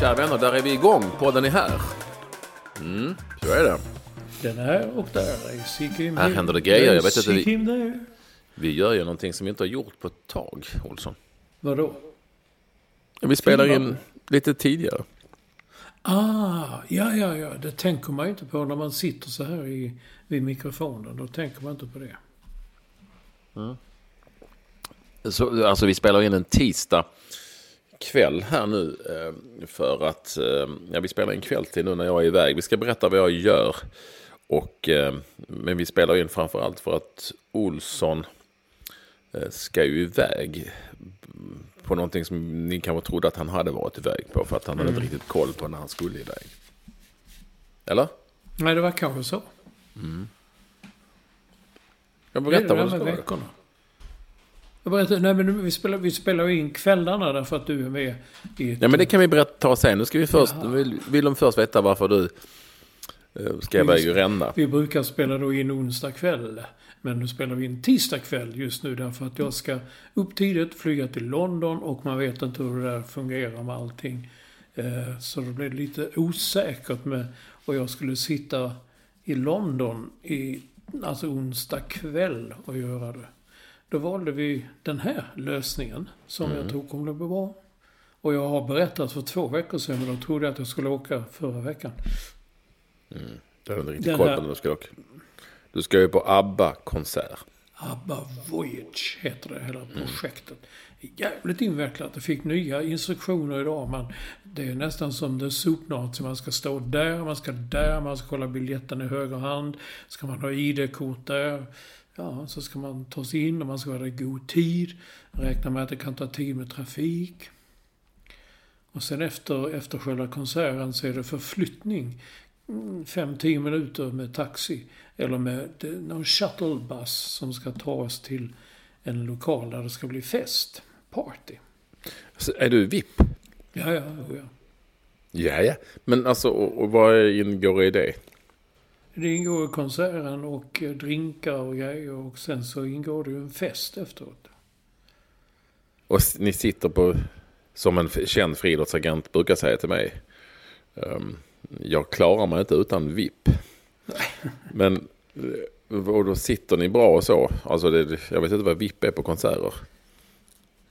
Kära vänner, där är vi igång. Podden är här. Mm, så är det. Den här och där är Sigim Här händer det grejer, jag vet inte, vi-. Vi gör ju någonting som vi inte har gjort på ett tag, Olsson. Vadå? Vi spelar in lite tidigare. Ah, ja, ja, ja. Det tänker man ju inte på när man sitter så här i, vid mikrofonen. Då tänker man inte på det. Så, alltså vi spelar in en tisdag kväll här nu. Eh, för att, eh, ja vi spelar in kväll till nu när jag är iväg. Vi ska berätta vad jag gör. Och, eh, men vi spelar in framförallt för att Olsson ska ju iväg på någonting som ni kanske trodde att han hade varit iväg på. För att han hade inte riktigt koll på när han skulle iväg. Eller? Nej, det var kanske så. Jag Det är berättar vad du ska. veckorna. Jag berättar, nej, men vi spelar, vi spelar ju in kvällarna därför att du är med i ett... Ja men det kan vi berätta ta sen. Nu ska vi först, vill, vill de först veta varför du eh, ska iväg och ränna. Vi brukar spela då in onsdag kväll. Men nu spelar vi in tisdag kväll just nu därför att jag ska upp tidigt, flyga till London och man vet inte hur det där fungerar med allting. Eh, Så blev det lite osäkert med... Och jag skulle sitta i London i, alltså onsdag kväll och göra det. Då valde vi den här lösningen som jag tror kommer att bli bra. Och jag har berättat för två veckor sedan men då trodde att jag skulle åka förra veckan. Du har inte riktigt Den koll på när du ska åka. Du ska ju på ABBA-konsert. ABBA Voyage heter det hela projektet. Jävligt invecklat. Jag fick nya instruktioner idag men det är nästan som det sopnazi. Man ska stå där, man ska där, man ska kolla biljetten i höger hand. Ska man ha ID-kort där. Ja, så ska man ta sig in och man ska vara i god tid. Räkna med att det kan ta tid med trafik. Och sen efter, efter själva konserten så är det förflyttning. 5-10 minuter med taxi. Eller med någon shuttlebuss som ska ta oss till en lokal där det ska bli fest. Party. Så är du VIP? Ja, ja, ja, ja. Ja, ja. Men alltså, och, och vad ingår i det? Det ingår i konserten och eh, drinkar och grejer och sen så ingår det ju en fest efteråt. Och ni sitter på, som en känd friidrottsagent brukar säga till mig. ehm, jag klarar mig inte utan VIP. Men, eh, och då sitter ni bra och så. Alltså det, jag vet inte vad VIP är på konserter.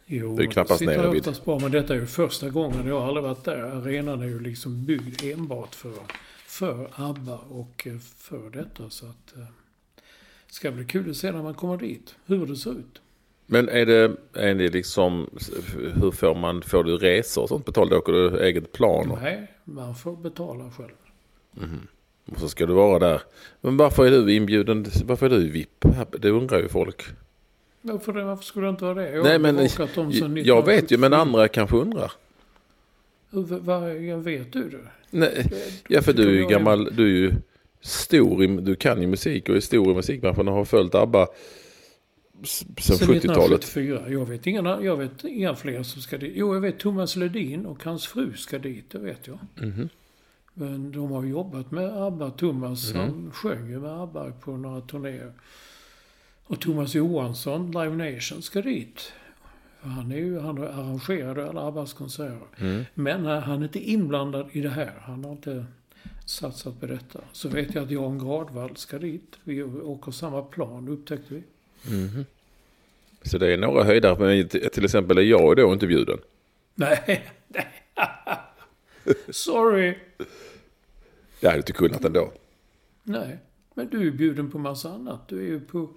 Jo, Det är knappast sitter nere vid- bra, men detta är ju första gången. Jag har aldrig varit där. Arenan är ju liksom byggd enbart för, för ABBA och eh, för detta. Så att... eh, ska bli kul att se när man kommer dit. Hur det ser ut. Men är det, är det liksom, hur får man, får du resor och sånt betalt? Åker du eget plan? Nej, man får betala själv. och så ska du vara där. Men varför är du inbjuden? Varför är du VIP? Det undrar ju folk. Varför, det, varför skulle det inte vara det? Jag Nej men jag vet ju men 1974. andra kanske undrar. Hur, vad, jag vet du det? Nej, ja för du är ju gammal, du är ju stor i, du kan ju musik och är stor i musikbranschen och har följt ABBA sen Sen 70-talet. 1974. Jag vet, inga, jag vet inga fler som ska dit. Jo, jag vet Thomas Ledin och hans fru ska dit, det vet jag. Mhm. Men de har jobbat med ABBA. Thomas han sjöng ju med ABBA på några turnéer. Och Thomas Johansson, Live Nation, ska dit. Han, är ju, han arrangerade alla ABBAs konserter. Men eh, han är inte inblandad i det här. Han har inte satsat på detta. Så vet jag att Jan Gradvall ska dit. Vi åker samma plan, upptäckte vi. Så det är några höjdare. Men till exempel är jag då inte bjuden. Nej, nej. Sorry. Jag hade inte kunnat ändå. Nej, men du är bjuden på massa annat. Du är ju på...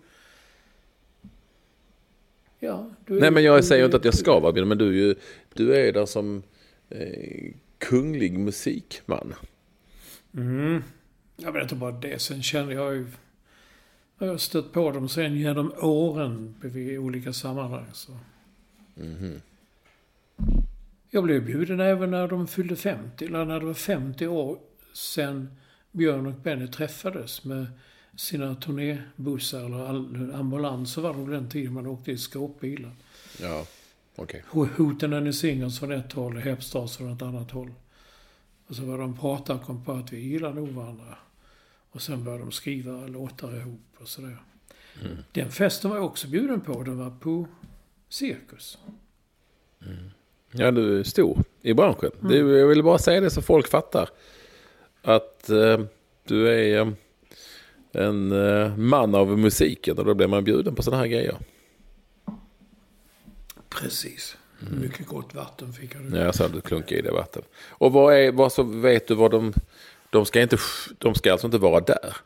Ja, du är Nej men jag säger inte att jag ska vara. Men du är ju du är där som eh, kunglig musikman. Mm. Jag vet inte bara det. Sen känner jag ju... Jag har stött på dem sen genom åren i olika sammanhang. Så. Jag blev bjuden även när de fyllde 50. Eller när det var 50 år sedan Björn och Benny träffades med sina turnébussar eller ambulanser var det den tiden man åkte i skåpbilar. Ja, okej. Hoten and the Singers från ett håll och Hepstars från ett annat håll. Och så började de prata och kom på att vi gillar nog varandra. Och sen började de skriva låtar ihop och sådär. Den festen var jag också bjuden på. Den var på Cirkus. Ja, du är stor i branschen. Det, jag vill bara säga det så folk fattar. Att eh, du är eh, en eh, man av musiken och då blir man bjuden på sådana här grejer. Precis. Mycket gott vatten fick jag. Ja, jag sa du klunkar i det vatten. Och vad är, vad så vet du vad de, de ska inte, de ska alltså inte vara där?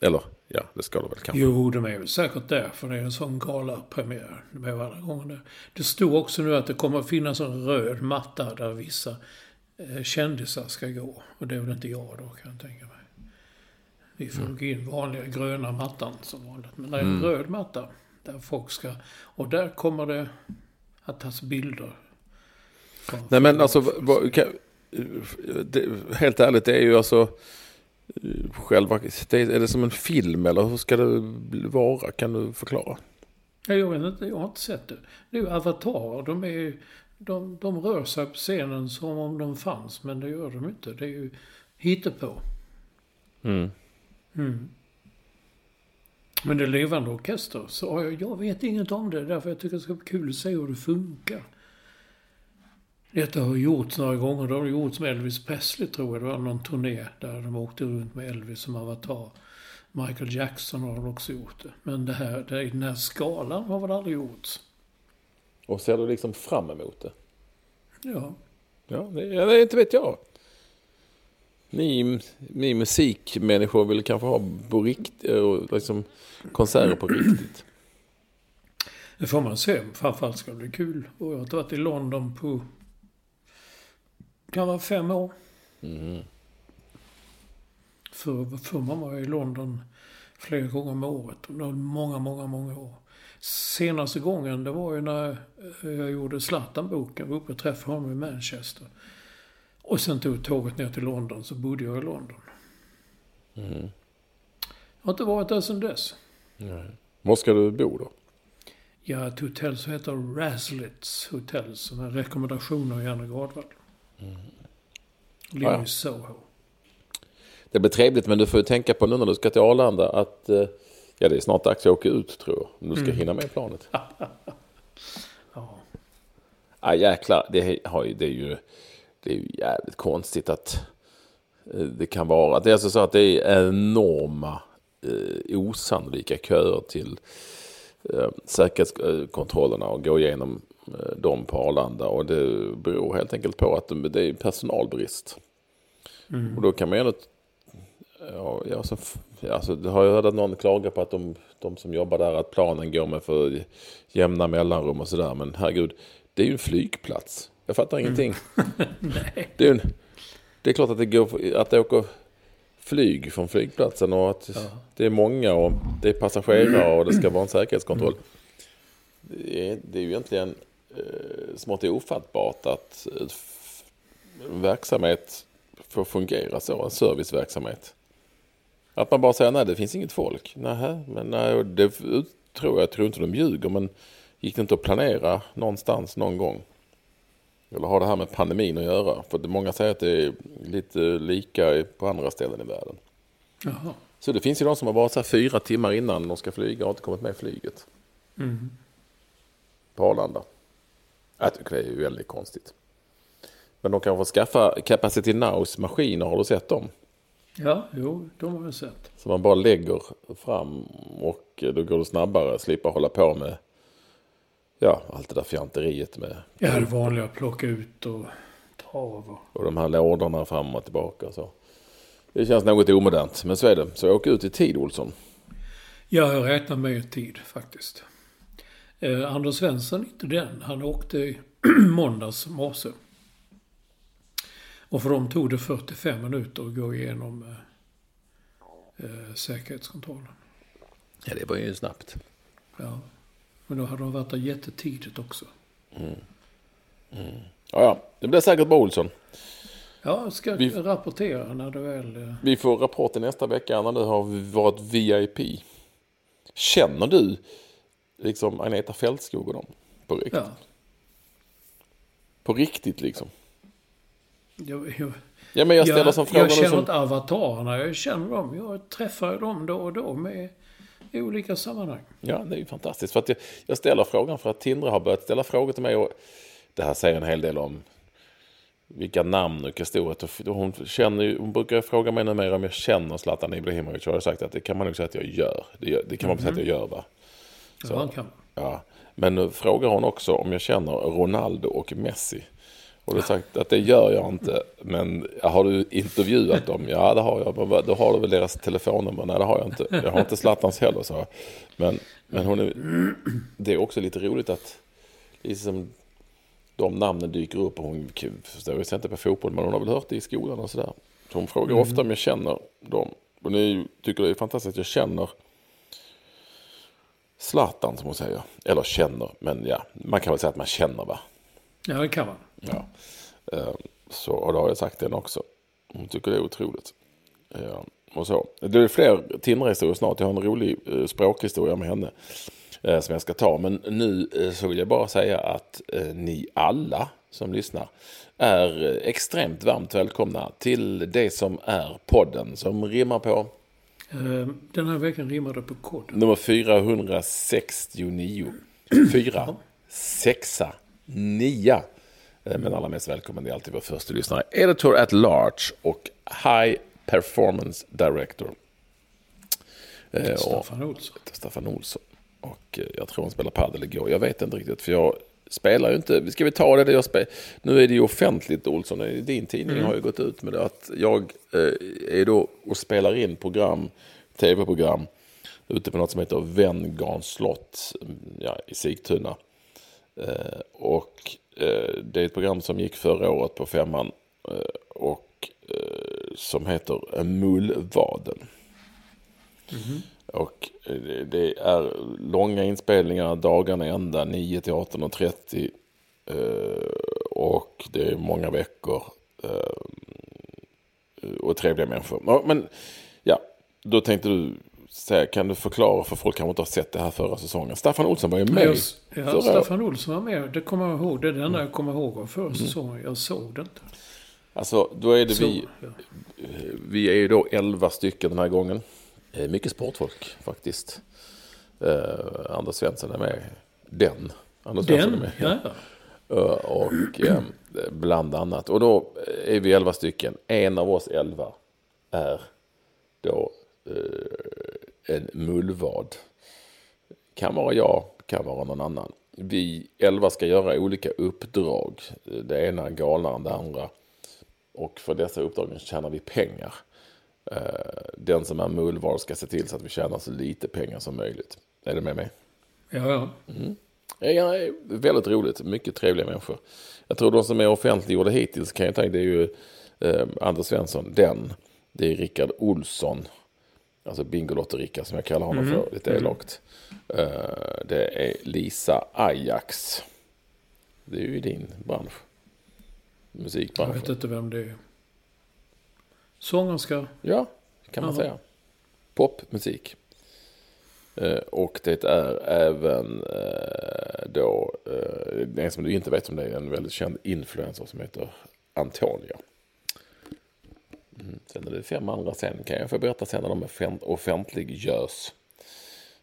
Eller, ja, det ska de väl kanske. Jo, de är väl säkert där, för det är en sån galapremiär. De är alla gånger där. Det stod också nu att det kommer att finnas en röd matta där vissa eh, kändisar ska gå. Och det är väl inte jag då, kan jag tänka mig. Vi får gå in vanliga gröna mattan som vanligt. Men det är en röd matta där folk ska... Och där kommer det att tas bilder. från- Nej men alltså, vad, kan, det, helt ärligt, det är ju alltså själva, det är, det som en film eller hur ska det vara? Kan du förklara? Ja, jag vet inte, jag har inte sett det. Det är ju avatarer. De, är, ju- de, de rör sig på scenen som om de fanns, men det gör de inte. Det är ju hittepå. Mm. Mm. Men det är levande orkester, så jag, jag vet inget om det. Därför jag tycker det ska bli kul att se hur det funkar. Detta har gjorts några gånger. Det har gjorts med Elvis Presley, tror jag. Det var någon turné där de åkte runt med Elvis som avatar. Michael Jackson har också gjort det. Men det här, det, den här skalan har väl aldrig gjorts. Och ser du liksom fram emot det? Ja. Ja, det, det inte vet jag. Ni, ni musikmänniskor vill kanske ha på rikt, eh, liksom, konserter på riktigt. Det får man se. Framförallt ska det bli kul. Och jag har varit i London på... Kan vara fem år. För, för man var i London flera gånger om året. Var Många, många, många år. Senaste gången det var ju när eh, jag gjorde Zlatan-boken. Jag var uppe och träffade honom i Manchester. Och sen tog tåget ner till London så bodde jag i London. Jag har inte varit där sedan dess. Var ska du bo då? Ja, ett hotell som heter Raslitz Hotel som är rekommendation av Janne Gradvall. Ligger Ja, ja. i Soho. Det blir trevligt men du får ju tänka på nu när du ska till Arlanda att eh, ja, det är snart dags att åka ut tror jag. Om du ska hinna med planet. Ja. Ah, jäklar, det, har ju, det, är ju, det är ju jävligt konstigt att eh, det kan vara. Det är alltså så att det är enorma eh, osannolika köer till eh, säkerhetskontrollerna och gå igenom eh, dem på Arlanda. Och det beror helt enkelt på att de, det är personalbrist. Och då kan man ju ändå... Ja, ja, så, ja, alltså, det har jag hört att någon klagar på att de, de som jobbar där, att planen går med för jämna mellanrum och sådär. Men herregud, det är ju en flygplats. Jag fattar ingenting. Det, är en, det är klart att det, går, att det åker flyg från flygplatsen och att det är många och det är passagerare och det ska vara en säkerhetskontroll. Det är, det är ju egentligen eh, smått ofattbart att eh, verksamhet får fungera så, en serviceverksamhet. Att man bara säger nej, det finns inget folk. Nej, men nej, det tror jag, jag tror inte de ljuger, men gick det inte att planera någonstans någon gång? Eller har det här med pandemin att göra? För många säger att det är lite lika på andra ställen i världen. Jaha. Så det finns ju de som har varit så här fyra timmar innan de ska flyga och inte kommit med flyget. Mm. På Arlanda. Jag tycker det är ju väldigt konstigt. Men de kan få skaffa Capacity Nows maskiner, har du sett dem? Ja, jo, de har jag sett. Så man bara lägger fram och då går det snabbare, slippa hålla på med ja, allt det där fjanteriet med Ja, det vanliga plocka ut och trav och... och de här lådorna fram och tillbaka och så. Det känns något omodernt, men så är det. Så åk ut i tid, Olsson. Ja, jag räknar med tid faktiskt. Eh, Anders Svensson, inte den. Han åkte i måndags morse. Och för dem tog det 45 minuter att gå igenom eh, eh, säkerhetskontrollen. Ja, det var ju snabbt. Ja. Men då hade de varit där jättetidigt också. Ja, ja, det blir säkert bra, Olsson. Ja, ska Vi- rapportera när det väl... eh, Vi får rapporten nästa vecka när du har varit VIP. Känner du liksom Agneta Fältskog och dem? På riktigt? Ja. På riktigt liksom? Jag, jag, Ja, men jag ställer jag, som frågan. jag känner som... inte avatarerna, jag känner dem. Jag träffar dem då och då med i olika sammanhang. Ja, det är ju fantastiskt. För att jag, jag ställer frågan för att Tindra har börjat ställa frågor till mig. Och det här säger en hel del om vilka namn och. Och Hon, känner, hon brukar fråga mig numera om jag känner Zlatan Ibrahimovic. Jag har sagt att det kan man nog säga att jag gör. Det, det kan man väl säga att jag gör va? Så. Ja, kan. Ja. Men nu frågar hon också om jag känner Ronaldo och Messi. Och då sagt att det gör jag inte. Men har du intervjuat dem? Ja, det har jag. Men då har du väl deras telefonnummer? Nej, det har jag inte. Jag har inte Zlatans heller, så. Men, men hon är, det är också lite roligt att liksom, de namnen dyker upp. Och hon förstår sig inte på fotboll, men hon har väl hört det i skolan och sådär. Så hon frågar ofta om jag känner dem. Och ni tycker det är fantastiskt att jag känner Zlatan som hon säger. Eller känner, men ja, man kan väl säga att man känner va. Ja, det kan man. Ja. Eh, Så, och då har jag sagt den också. Hon tycker det är otroligt. Ja, och så. Det är fler Tindra-historier snart. Jag har en rolig eh, språkhistoria med henne. eh, Som jag ska ta. Men nu eh, så vill jag bara säga att ni alla som lyssnar är extremt varmt välkomna till det som är podden som rimmar på Eh, Den här veckan rimmade på kod. nummer 469. 4, 6, 9. Men allra mest välkommen, det är alltid vår första lyssnare. Editor at large och High Performance Director. Eh, Staffan Olsson. Staffan Olsson. Och eh, jag tror han spelar padel igår. Jag vet inte riktigt för jag spelar ju inte. Ska vi ta det där jag spelar? Nu är det ju offentligt Olsson. Din tidning har ju gått ut med det. Att jag eh, är då och spelar in program, tv-program. Ute på något som heter Venngarns slott mm, ja, i Sigtuna. Eh, och eh, det är ett program som gick förra året på femman. Eh, och som heter Mullvaden. Och eh, det- det är långa inspelningar, dagarna ända, 9 till 18.30. Eh, och det är många veckor. Och trevliga människor. Men ja, då tänkte du säga, kan du förklara för folk kanske inte har sett det här förra säsongen. Staffan Olsson var ju med Jag, ja, Staffan Olsson var med. Det kommer jag ihåg. Det är det enda jag kommer ihåg av förra säsongen. Jag såg det inte. Alltså, då är det Så, vi. ja. Vi är ju då 11 stycken den här gången. Eh, Mycket sportfolk faktiskt. Eh, Anders Svensson är med. Den. Anders Svensson är Den, med. ja. Eh, Och eh, bland annat. Och då är vi 11 stycken. En av oss 11 är då en mullvad. Kan vara jag, kan vara någon annan. Vi 11 ska göra olika uppdrag. Det ena galnare än det andra. Och för dessa uppdragen tjänar vi pengar. Eh, Den som är mullvad ska se till så att vi tjänar så lite pengar som möjligt. Är du med mig? Ja, ja. Ja, det är väldigt roligt. Mycket trevliga människor. Jag tror de som är offentliggjorda hittills kan jag tänka det är ju eh, Anders Svensson, den. Det är Rickard Olsson. Alltså Bingolotter-Rickard som jag kallar honom för lite elakt. Eh, det är Lisa Ajax. Det är ju i din bransch. Jag Musikbransch. vet inte vem det är. Sångerska. Ja, kan man Jaha. säga. Popmusik. Eh, och det är även eh, då, en som du inte vet om det är, en väldigt känd influencer som heter Antonia. Mm. Sen är det fem andra sen, kan jag få berätta sen när de offentliggörs.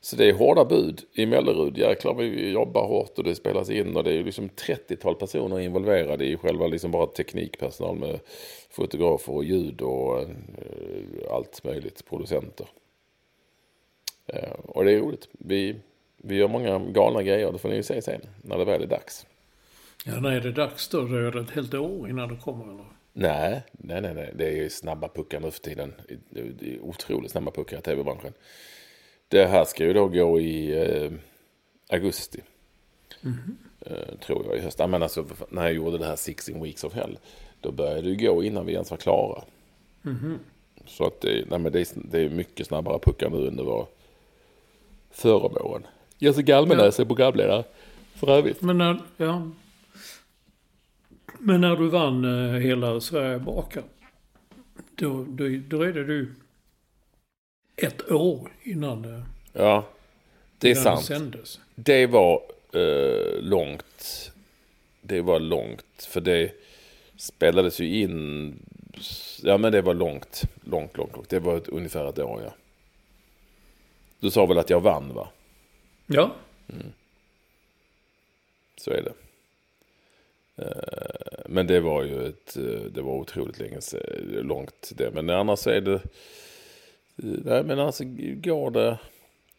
Så det är hårda bud i Mellerud. Jäklar vi jobbar hårt och det spelas in och det är liksom 30-tal personer involverade i själva liksom bara teknikpersonal med fotografer och ljud och eh, allt möjligt, producenter. Eh, och det är roligt. Vi, vi gör många galna grejer, det får ni ju se sen när det väl är dags. Ja, när är det dags då? Då är det ett helt år innan det kommer eller? Nej, nej, nej, nej. det är ju snabba puckar nu för tiden. Det är otroligt snabba puckar i tv-branschen. Det här ska ju då gå i eh, augusti. Mm -hmm. tror jag i höst. Men alltså, när jag gjorde det här 16 Weeks of Hell. Då började det gå innan vi ens var klara. Mm -hmm. Så att det, nej, men det, är, det är mycket snabbare puckar nu än det var förra våren. Jessica Almenäs är programledare för övrigt. Men när, ja. Men när du vann uh, hela Sverige bakar. Då, då, det du ett år innan det, ja, det är sant. sändes. Det var uh, långt. Det var långt. För det spelades ju in. Ja men det var långt. Långt, långt, långt. Det var ett, ungefär ett år ja. Du sa väl att jag vann va? Ja. Mm. Så är det. Eh, men det var ju ett, eh, det var otroligt länge, långt det. Men annars är det, nej men alltså går det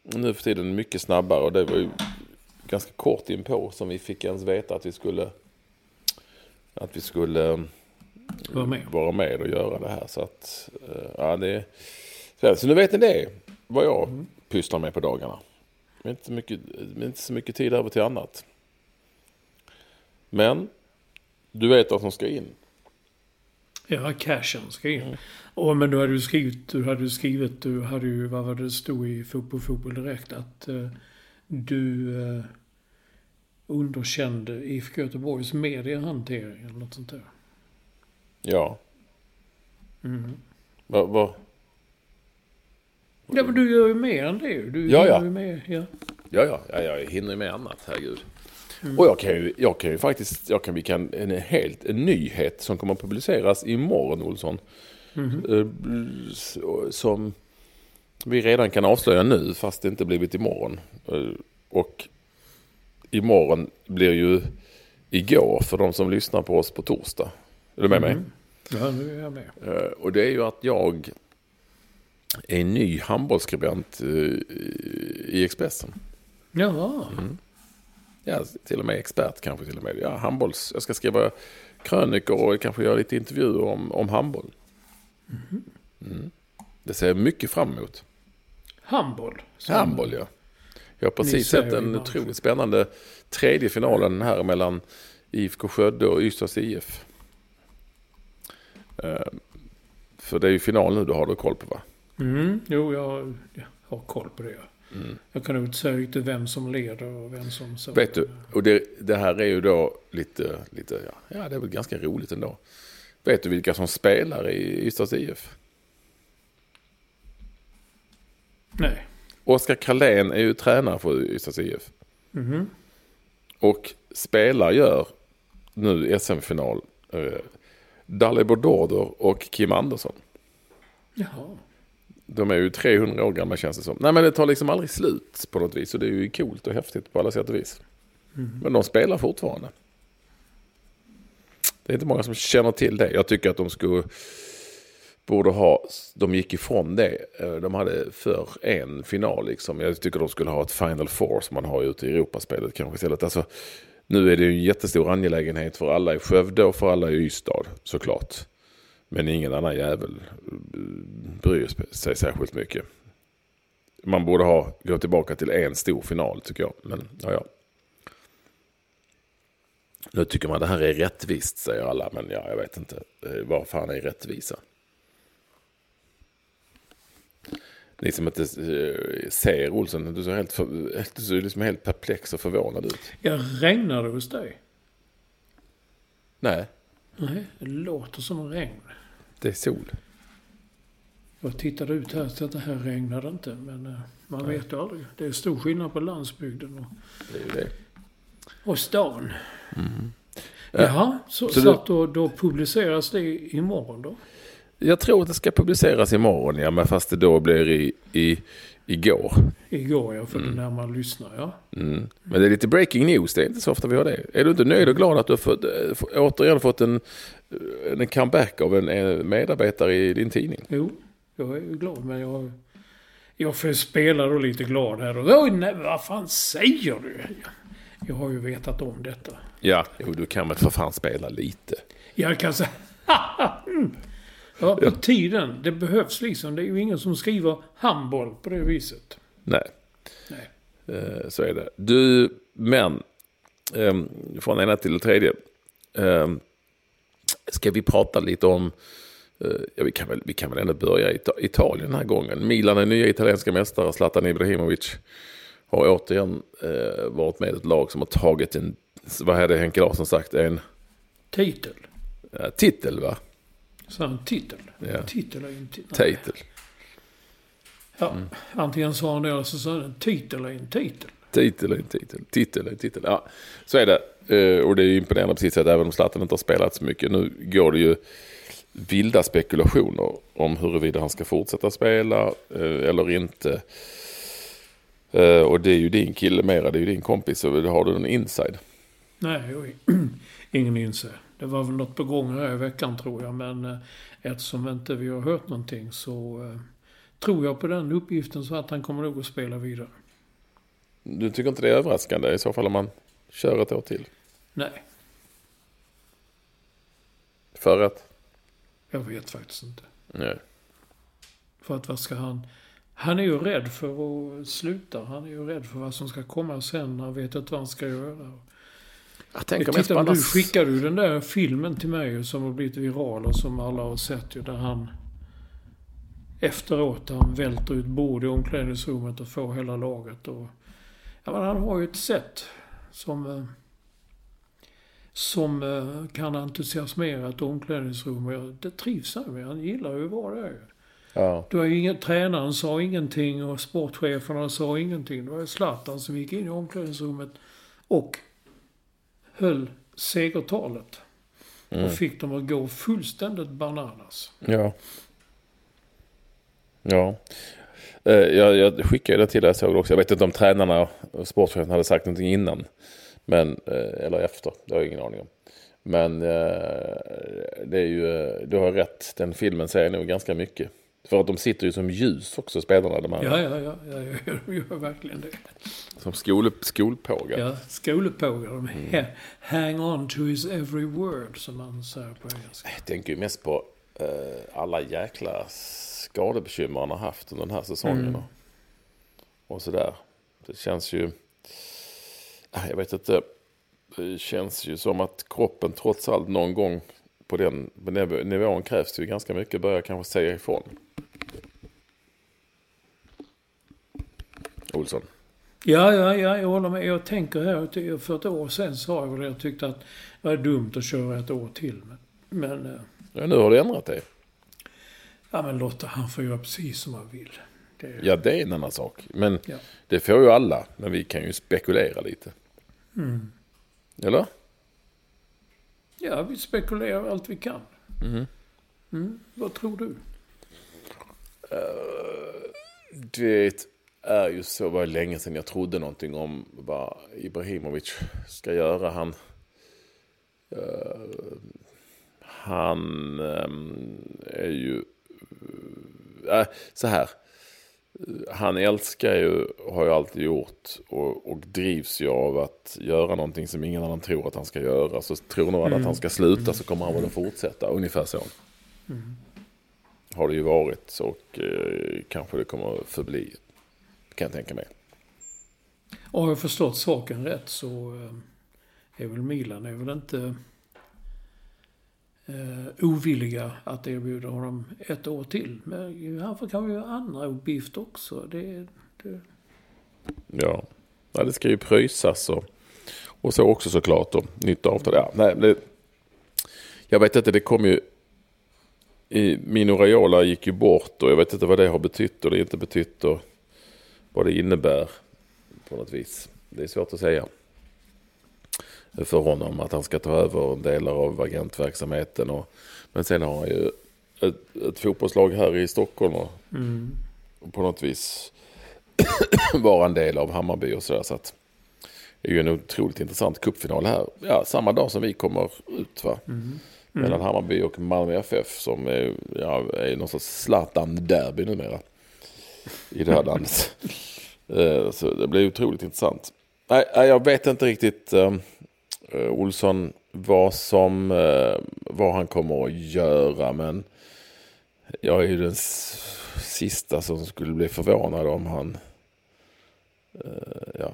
nu för tiden mycket snabbare. Och det var ju ganska kort inpå som vi fick ens veta att vi skulle, att vi skulle vara med, vara med och göra det här. Så att, eh, ja det, så nu vet ni det, vad jag mm pysslar med på dagarna. Inte så mycket, inte så mycket tid över till annat. Men du vet vad som ska in. Ja, cashen ska in. Mm. Och, men då hade du skrivit, du hade skrivit, du hade ju, vad var det stod i Fotboll Fotboll Direkt, att uh, du uh, underkände IFK Göteborgs mediehantering eller något sånt där. Ja. Mm. Vad, va, Ja, men du gör ju mer än det du ja, ja. Ju mer, ja. Ja, ja, ja, jag hinner ju med annat, herregud. Mm. Och jag kan, ju, jag kan ju faktiskt, jag kan, vi kan, en helt en nyhet som kommer att publiceras imorgon, Olsson. Mm. Som vi redan kan avslöja nu, fast det inte blivit imorgon. Eh, och imorgon blir ju igår för de som lyssnar på oss på torsdag. Är du med mm. mig? Ja, nu är jag med. Eh, och det är ju att jag är ny handbollsskribent i Expressen. Jaha. Mm. Ja, till och med expert kanske till och med. Ja, handbolls. Jag ska skriva krönikor och kanske göra lite intervjuer om, om handboll. Mm. Mm. Det ser jag mycket fram emot. Handboll? Handboll, ja. Jag har precis sett en otroligt spännande tredje finalen här mellan IFK Skövde och Ystads IF. Uh, för det är ju final nu, du har du koll på va? Mm, jo, jag har koll på det. Mm. Jag kan nog riktigt vem som leder och vem som så. Vet du, och det, det här är ju då lite, lite ja, ja, det är väl ganska roligt ändå. Vet du vilka som spelar i Ystads IF? Nej. Oskar Karlén är ju tränare för Ystads IF. Mm. Och spelar gör nu SM-final eh, Dalibor Dorder och Kim Andersson. Jaha. De är ju 300 år gamla känns det som. Nej men det tar liksom aldrig slut på något vis. Och det är ju coolt och häftigt på alla sätt och vis. Mm. Men de spelar fortfarande. Det är inte många som känner till det. Jag tycker att de skulle borde ha, de gick ifrån det. Eh, de hade för en final liksom. Jag tycker de skulle ha ett Final Four som man har ute i Europaspelet kanske istället. Alltså, nu är det ju en jättestor angelägenhet för alla i Skövde och för alla i Ystad såklart. Men ingen annan jävel eh, bryr sig särskilt mycket. Man borde ha gå tillbaka till en stor final tycker jag. Men ja, ja. Nu tycker man det här är rättvist säger alla. Men ja, jag vet inte. Eh, vad fan är rättvisa? Ni som inte eh, ser Olsson, du ser helt, för, du ser liksom helt perplex och förvånad ut. Jag regnar det hos dig? Nej. Nej, det låter som regn. Det är sol. Jag tittade ut här så att det här regnade inte. Men eh, man Nej. vet aldrig. Det är stor skillnad på landsbygden och, Det det. och stan. Mm. Jaha, så, Så så, du- att då, då publiceras det imorgon då? Jag tror att det ska publiceras imorgon, ja, men fast det då blir i, i, igår. Igår ja, för när man lyssnar ja. Mm. Men det är lite breaking news, det är inte så ofta vi har det. Är du inte nöjd och glad att du fått, få- återigen fått en, eh, en comeback av en, en medarbetare i din tidning? Jo, jag är glad men jag... Jag får spela då lite glad här och... Oj, nej, vad fan säger du? Jag har ju vetat om detta. Ja, jo, du kan väl för fan spela lite. Jag kan säga... ja, på tiden. Det behövs liksom. Det är ju ingen som skriver handboll på det viset. Nej, Nej. eh, så är det. Du, men, ehm, från ena till det tredje. Ehm, ska vi prata lite om, eh, ja, vi, kan väl, vi kan väl ändå börja i Ita- Italien den här gången. Milan är nya italienska mästare, Zlatan Ibrahimovic har återigen eh, varit med i ett lag som har tagit en, vad hade Henke Larsson sagt, en Titel. titel va? Så en titel. Ja. Titel är ju en titel. Titel. Ja, antingen sa han det eller så sa han en titel är en titel. Titel är en titel, titel är en titel. Ja, så är det. Eh, Och det är imponerande på sitt sätt, även om Zlatan inte har spelat så mycket. Nu går det ju vilda spekulationer om huruvida han ska fortsätta spela eh, eller inte. Eh, Och det är ju din kille mera, det är ju din kompis, så har du en inside. Nej, ingen inser. Det var väl något på gång här i veckan tror jag. Men eh, eftersom inte vi har hört någonting så eh, tror jag på den uppgiften så att han kommer nog att spela vidare. Du tycker inte det är överraskande i så fall om man kör ett år till? Nej, För att? jag vet faktiskt inte. Nej. För att vad ska han... Han är ju rädd för att sluta. Han är ju rädd för vad som ska komma sen. Han vet inte vad han ska göra. Jag tänker mest på tittade, du skickade ju den där filmen till mig som har blivit viral och som alla har sett ju. Där han efteråt han välter ut bord i omklädningsrummet och får hela laget. Och, ja, men han har ju ett sätt som, eh, som eh, kan entusiasmera ett omklädningsrum. Och jag- det trivs han med. Han gillar ju att vara där. Ja. Det var ju ingen, tränaren sa ingenting och sportcheferna sa ingenting. Det var ju Zlatan som gick in i omklädningsrummet och höll segertalet. Mm. Och fick dem att gå fullständigt bananas. Ja. Ja. Eh, Jag, jag skickade det till dig, såg också. Jag vet inte om tränarna och sportchefen hade sagt någonting innan. Men, eh, eller efter, det har jag ingen aning om. Men eh, det är ju, du har rätt, den filmen säger nog ganska mycket. För att de sitter ju som ljus också, spelarna. De här, Ja, ja, ja, ja, ja de gör verkligen det. Som skol, skolpågar. Ja, skolepågar. De Mm. ha- hang on to his every word, som man säger på engelska. Jag tänker ju mest på eh, alla jäkla skadebekymmer han har haft under den här säsongen. Mm. Och sådär. Det känns ju... Ah, Jag vet inte. Det känns ju som att kroppen trots allt någon gång på den nivån krävs det ju ganska mycket. Börja kanske säga ifrån. Olsson. Ja, ja, ja, jag håller med. Jag tänker här, för ett år sedan sa jag det. Jag tyckte att det var dumt att köra ett år till. Men, men eh, Ja, nu har du ändrat dig. ja men Lotta, han får göra precis som han vill. Det, Ja, det är en annan sak. Men Ja. det får ju alla. Men vi kan ju spekulera lite. Mm. Eller? Ja, vi spekulerar allt vi kan. Mhm. Mm. Vad tror du? Det är ju så, var länge sedan jag trodde någonting om vad Ibrahimovic ska göra. Han, eh, han eh, är ju, äh, så här. Han älskar ju, har ju alltid gjort och, och drivs ju av att göra någonting som ingen annan tror att han ska göra. Så tror någon att han ska sluta så kommer han väl att fortsätta, ungefär så. Har det ju varit och eh, kanske det kommer att förbli. Kan jag tänka mig. Har jag förstått saken rätt så eh, är väl Milan är väl inte eh, ovilliga att erbjuda honom ett år till. Men han får kanske göra andra uppgifter också. Det, det, Ja, ja det ska ju pröjsas och, och så också såklart. Och nytt avtal. Ja, nej, det, jag vet inte, det kommer ju... Mino Raiola gick ju bort och jag vet inte vad det har betytt och det inte betytt och vad det innebär på något vis. Det är svårt att säga för honom att han ska ta över delar av agentverksamheten. Och, men sen har han ju ett, ett fotbollslag här i Stockholm och, mm. och på något vis vara en del av Hammarby och sådär. Så att det är ju en otroligt intressant cupfinal här. Ja, samma dag som vi kommer ut va. Mm. Mm. Mellan Hammarby och Malmö FF som är, ja, är någon sorts Zlatan-derby numera. I det här landet. Eh, så det blir otroligt intressant. Nej, jag vet inte riktigt uh, Olsson vad som, uh, vad han kommer att göra. Men jag är ju den sista som skulle bli förvånad om han, uh, ja,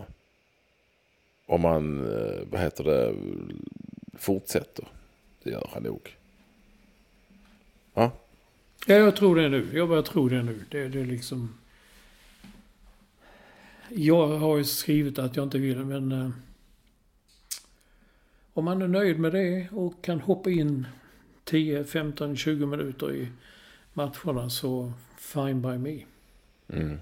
om han, vad heter det, fortsätter. Det gör han nog. Ja? Ja, jag tror det nu. Jag bara tror det nu. Det, det är liksom... Jag har ju skrivit att jag inte vill, men... Eh, om man är nöjd med det och kan hoppa in 10, 15, 20 minuter i matcherna så fine by me. Mm.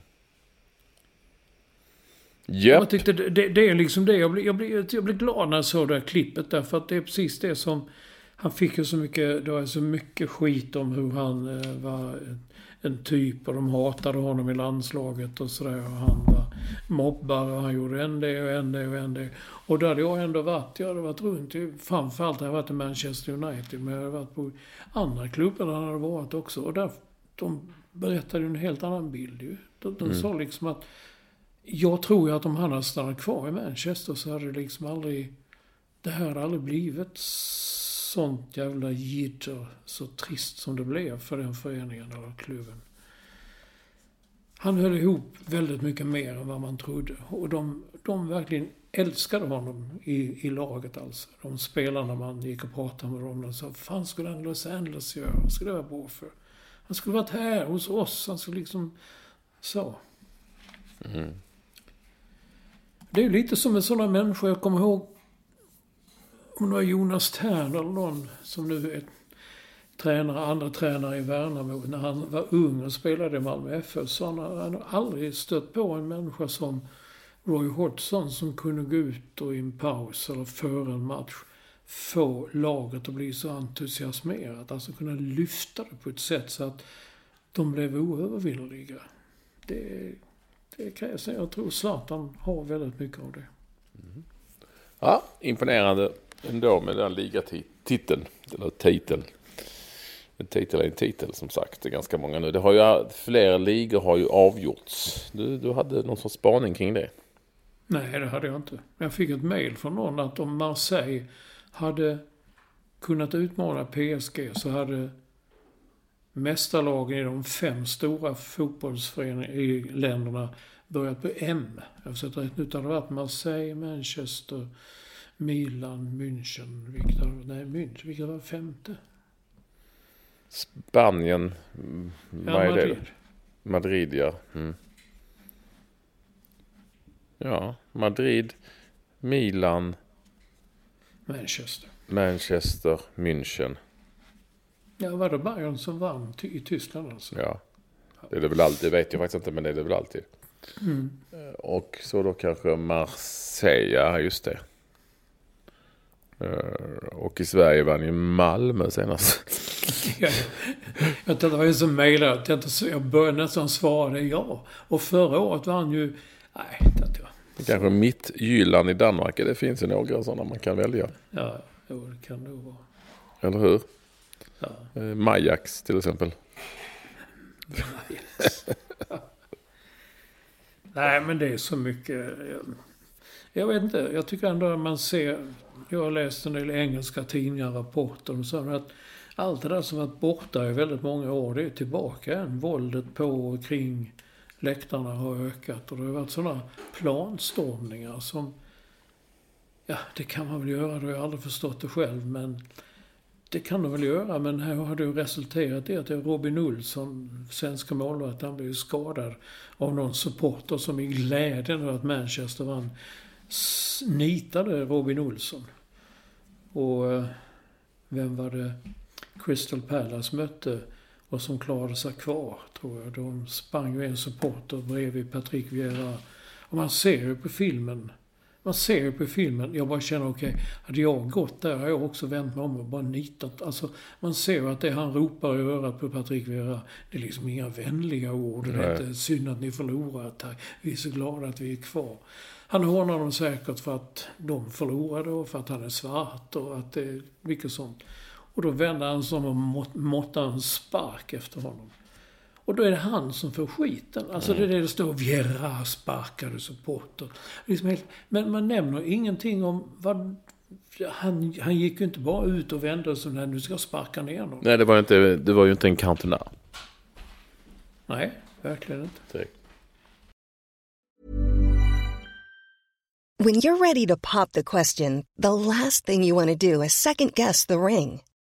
Yep. Jag tyckte det, det, det, är liksom det. Jag blir, jag, blir, jag blir glad när jag såg det här klippet därför att det är precis det som... Han fick ju så mycket, det var så mycket skit om hur han eh, var en typ och de hatade honom i landslaget och sådär. Och han var mobbare och han gjorde en det och en det och en det. Och då hade jag ändå varit, jag hade varit runt, framförallt har jag varit i Manchester United, men jag hade varit på andra klubbar där han hade varit också. Och där, de berättade en helt annan bild ju. De, de mm. sa liksom att, jag tror ju att om han hade stannat kvar i Manchester så hade det liksom aldrig, det här hade aldrig blivit sånt jävla jidder, så trist som det blev för den föreningen eller klubben. Han höll ihop väldigt mycket mer än vad man trodde. Och de, de verkligen älskade honom i, i laget alltså. De spelarna man gick och pratade med dem och sa, fan skulle han Los Angeles göra? Vad skulle det vara bra för? Han skulle varit här hos oss. Han skulle liksom, så. Mm. Det är ju lite som en sån här människa, jag kommer ihåg om det var Jonas Tern eller någon som nu är tränare, andra tränare i Värnamo. När han var ung och spelade i Malmö FF så han har aldrig stött på en människa som Roy Hodgson som kunde gå ut och i en paus eller före en match få laget att bli så entusiasmerat. Alltså kunna lyfta det på ett sätt så att de blev oövervinneliga. Det, det krävs. Jag tror Zlatan har väldigt mycket av det. Mm. Ja, imponerande ändå med den ligatiteln. Eller titeln. En titel är en titel som sagt. Det är ganska många nu. Det har ju, fler ligor har ju avgjorts. Du, du hade någon sorts spaning kring det? Nej, det hade jag inte. Jag fick ett mail från någon att om Marseille hade kunnat utmana PSG så hade mästarlagen i de fem stora fotbollsländerna börjat på M. Jag har sett rätt nu. Det hade varit Marseille, Manchester, Milan, München, vilket nej München, vilket var femte? Spanien, ja, vad är Madrid. det? Madrid, ja. Mm. Ja, Madrid, Milan. Manchester. Manchester, München. Ja, var det Bayern som vann i Tyskland alltså? Ja. Det är det väl alltid, det vet jag faktiskt inte, men det är det väl alltid. Mm. Och så då kanske Marseille, just det. Eh, och i Sverige vann ju Malmö senast. Jag, jag det var ju som mejlade. Jag, jag började nästan svara det ja. Och förra året vann ju... Nej, det tror jag. Kanske mitt Jylland i Danmark. Det finns ju några sådana man kan välja. Ja, jo, det kan det vara. Eller hur? Ja. Eh, Majax till exempel. Nej, men det är så mycket. Jag vet inte. Jag tycker ändå att man ser jag har läst en del engelska tidningar, rapporter och så att allt det där som varit borta i väldigt många år, det är tillbaka än. Våldet på och kring läktarna har ökat och det har varit sådana planstormningar som... Ja, det kan man väl göra, det har jag aldrig förstått det själv, men det kan de väl göra, men här har det ju resulterat i att det är Robin Olsson, svenska målvakt, han blev skadad av någon supporter som i glädjen över att Manchester vann nitade Robin Olsson. Och eh, vem var det Crystal Palace mötte och som klarade sig kvar, tror jag. De sprang ju en supporter bredvid Patrick Vieira. Och man ser ju på filmen man ser ju på filmen, jag bara känner okej, okay, hade jag gått där hade jag också vänt mig om och bara nitat. Alltså, man ser ju att det han ropar i örat på Patrik Vera, det är liksom inga vänliga ord. Det är inte synd att ni förlorar, tack. Vi är så glada att vi är kvar. Han hånar dem säkert för att de förlorade och för att han är svart och att det är mycket sånt. Och då vänder han som och måttar en spark efter honom. Och då är det han som får skiten. Alltså mm. det är det det står, Vieira sparkade supporter. Liksom men man nämner ingenting om vad... Han, han gick ju inte bara ut och vände sig när du ska sparka ner någon. Nej, det var, inte, det var ju inte en counter Nej, verkligen inte. Direkt. When you're ready to pop the question, the last thing you want to do is second guess the ring.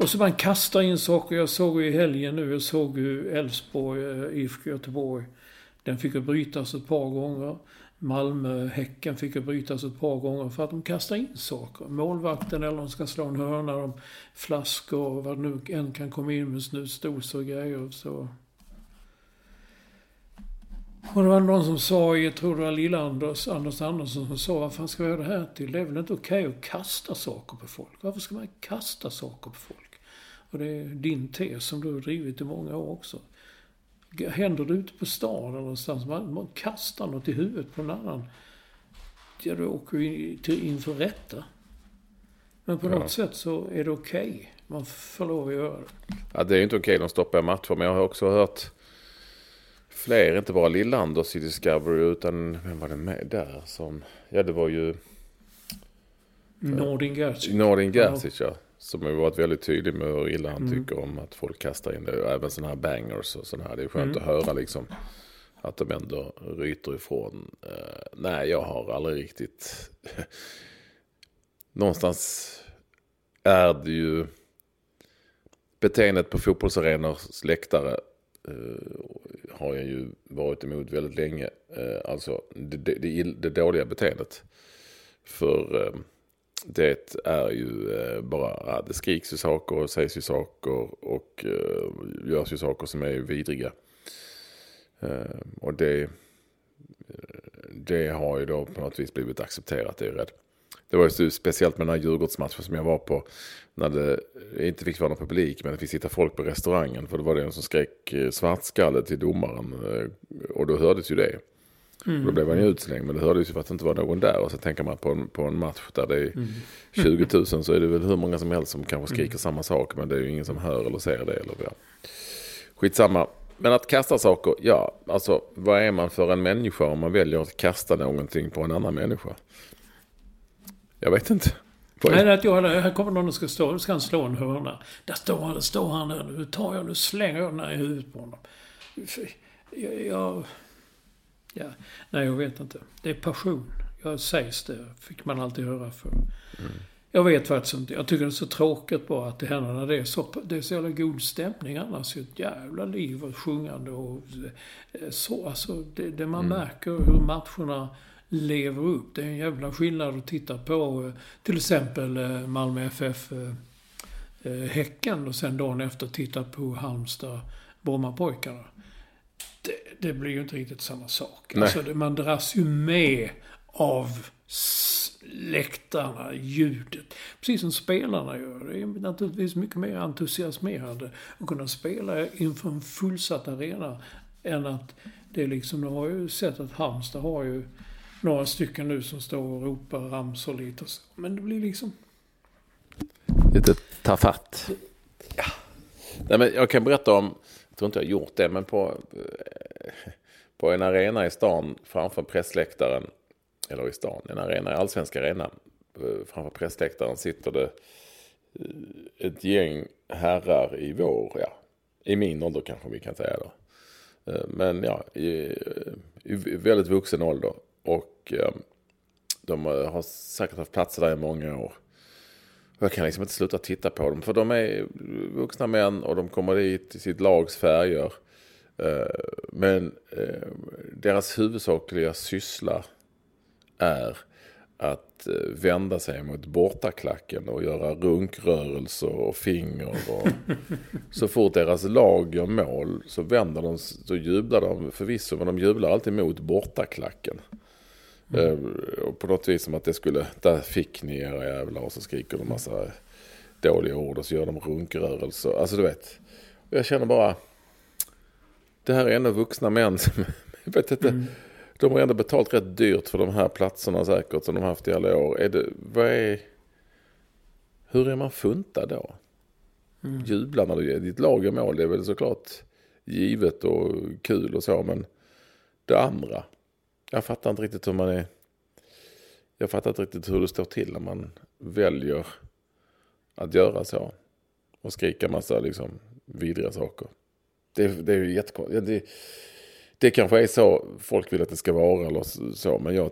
Och så man kastar in saker. Jag såg ju i helgen nu, jag såg ju Elfsborg, eh, IFK Göteborg. Den fick ju brytas ett par gånger. Malmö, Häcken fick ju brytas ett par gånger för att de kastar in saker. Målvakten eller de ska slå en hörna, de flaskor och vad det nu än kan komma in med snusdosor och grejer. Så. Och det var någon som sa, jag tror det var Lill-Anders, Anders Andersson, som sa vad fan ska vi göra det här till? Det är väl inte okej okay att kasta saker på folk? Varför ska man kasta saker på folk? Och det är din tes som du har drivit i många år också. Händer det ute på stan någonstans, man, man kastar något i huvudet på en annan. Ja, då åker vi in, inför rätta. Men på ja. något sätt så är det okej. Okay. Man får lov att göra det. Ja, det är inte okej, okay. de stoppar matcher. Men jag har också hört fler, inte bara Lillanders i Discovery, utan vem var det med där som... Ja, det var ju... Nordin Gerzic. Nordin Gerzic, ja. Som har varit väldigt tydlig med hur illa han mm. tycker om att folk kastar in det. Även sådana här bangers och sådana här. Det är skönt mm. att höra liksom. Att de ändå ryter ifrån. Uh, nej, jag har aldrig riktigt... Någonstans är det ju beteendet på fotbollsarenors läktare uh, har jag ju varit emot väldigt länge. Uh, alltså det, det, det, dåliga beteendet. För det är ju eh, bara, det skriks ju saker och sägs ju saker och eh, görs ju saker som är vidriga. Eh, och det, det har ju då på något vis blivit accepterat, det är rädd. Det var ju speciellt med den här Djurgårdsmatchen som jag var på. När det inte fick vara någon publik men det fick sitta folk på restaurangen. För det var det en som skrek svartskalle till domaren. Och då hördes ju det. Mm. Då blev han ju utslängd men det hördes ju för att det inte var någon där. Och så tänker man på en, på en match där det är mm. 20 000 så är det väl hur många som helst som kanske skriker mm. samma sak. Men det är ju ingen som hör eller ser det. Eller, ja. Skitsamma. Men att kasta saker, ja, alltså vad är man för en människa om man väljer att kasta någonting på en annan människa? Jag vet inte. Nej, att jag, här kommer någon och ska stå, ska han slå en hörna. Där står han, där står han. Nu tar jag, nu slänger jag den här i huvudet på honom. Jag, jag, ja, nej, jag vet inte. Det är passion. Jag sägs det, fick man alltid höra för. Mm. Jag vet faktiskt inte. Jag tycker det är så tråkigt bara att det händer när det är så, det är så jävla god stämning annars. Ett jävla liv och sjungande och eh, så. Alltså, det, det man mm. märker hur matcherna lever upp. Det är en jävla skillnad att titta på eh, till exempel eh, Malmö FF Häcken och sen dagen efter titta på Halmstad Brommapojkarna. Det, det blir ju inte riktigt samma sak. Alltså, man dras ju med av läktarna, ljudet. Precis som spelarna gör. Det är naturligtvis mycket mer entusiasmerande att kunna spela inför en fullsatt arena än att det är liksom, jag har ju sett att Halmstad har ju några stycken nu som står och ropar ramsor lite och så. Men det blir liksom... Lite tafatt. Ja. Nej, men jag kan berätta om, tror inte jag har gjort det, men på, eh, på en arena i stan framför pressläktaren eller i stan, en arena, allsvensk arena. Eh, framför pressläktaren sitter det eh, ett gäng herrar i vår, ja, i min ålder kanske vi kan säga då. Men ja, i, i väldigt vuxen ålder. Och ehm, de har säkert haft platser där i många år. Jag kan liksom inte sluta titta på dem. För de är vuxna män och de kommer dit i sitt lags färger. Men deras huvudsakliga syssla är att eh, vända sig mot bortaklacken och göra runkrörelser och finger. Och så fort deras lag gör mål så vänder de, så jublar de förvisso, men de jublar alltid mot bortaklacken. Mm. Och på något vis som att det skulle, där fick ni era jävlar och så skriker de massa dåliga ord och så gör de runkrörelser. Alltså du vet, jag känner bara, det här är ändå vuxna män som, jag vet inte, mm de har ändå betalt rätt dyrt för de här platserna säkert som de haft i alla år. Är det, vad är, hur är man funtad då? Mm. Jubla när du, ditt lag är mål, det är väl såklart givet och kul och så. Men det andra, jag fattar inte riktigt hur man är. Jag fattar inte riktigt hur det står till när man väljer att göra så. Och skrika massa liksom vidriga saker. Det, det är ju jättekonstigt det kanske är så folk vill att det ska vara eller så. Men jag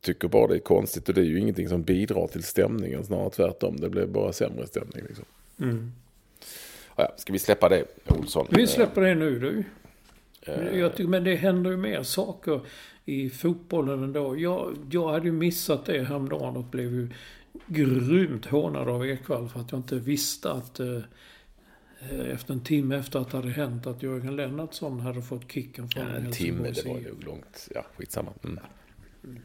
tycker bara det är konstigt. Och det är ju ingenting som bidrar till stämningen. Snarare tvärtom. Det blir bara sämre stämning. Liksom. Mm. Ja, ska vi släppa det, Olsson? Vi släpper det nu du. Eh. Jag tycker, men det händer ju mer saker i fotbollen ändå. Jag, jag hade ju missat det häromdagen och blev ju grymt hånad av Ekwall för att jag inte visste att eh, Eh, efter en timme efter att det hade hänt att Jörgen Lennartsson hade fått kicken från ja, En timme, det var ju långt. Ja, skitsamma. Mm. Mm.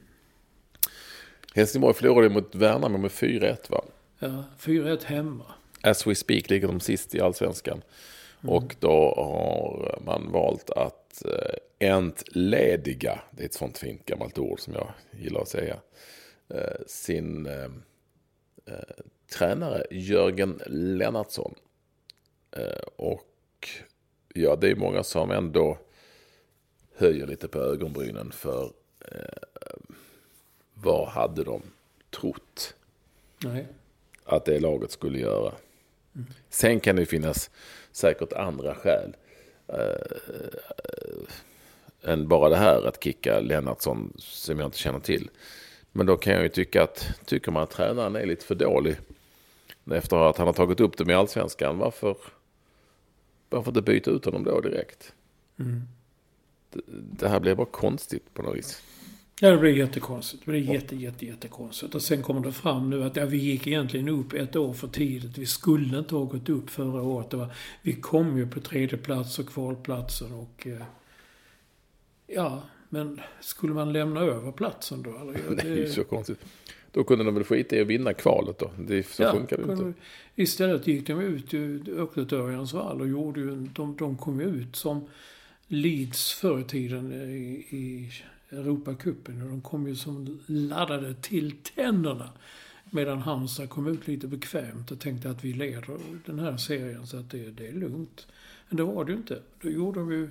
Helsingborg förlorade mot Värnamo med 4-1 va? Ja, 4-1 hemma. As we speak ligger de sist i allsvenskan. Mm. Och då har man valt att entlediga, det är ett sånt fint gammalt ord som jag gillar att säga, eh, sin eh, eh tränare Jörgen Lennartsson. Eh, och ja, det är många som ändå höjer lite på ögonbrynen för eh, vad hade de trott Nej. att det laget skulle göra. Mm. Sen kan det finnas säkert andra skäl eh, än bara det här att kicka Lennartsson som jag inte känner till. Men då kan jag ju tycka att tycker man att tränaren är lite för dålig efter att han har tagit upp det med allsvenskan, varför varför inte byta ut honom då direkt? Mm. Det, det, här blir bara konstigt på något vis. Ja, det blir jättekonstigt. Det blir jätte, jätte, jättekonstigt. Och sen kommer det fram nu att ja, vi gick egentligen upp ett år för tidigt. Vi skulle inte ha gått upp förra året. Var, vi kom ju på tredje plats och kvalplatsen och... Eh, ja, men skulle man lämna över platsen då? Eller? Det, det är ju så konstigt. Då kunde de väl skita i att vinna kvalet då. Det, så ja, funkar det inte. Istället gick de ut i öppet Örjans vall och gjorde ju, de, de kom ut som Leeds förr i tiden i, i Europacupen. Och de kom ju som laddade till tänderna. Medan Halmstad kom ut lite bekvämt och tänkte att vi leder den här serien så att det, det är lugnt. Men det var det ju inte. Då gjorde de ju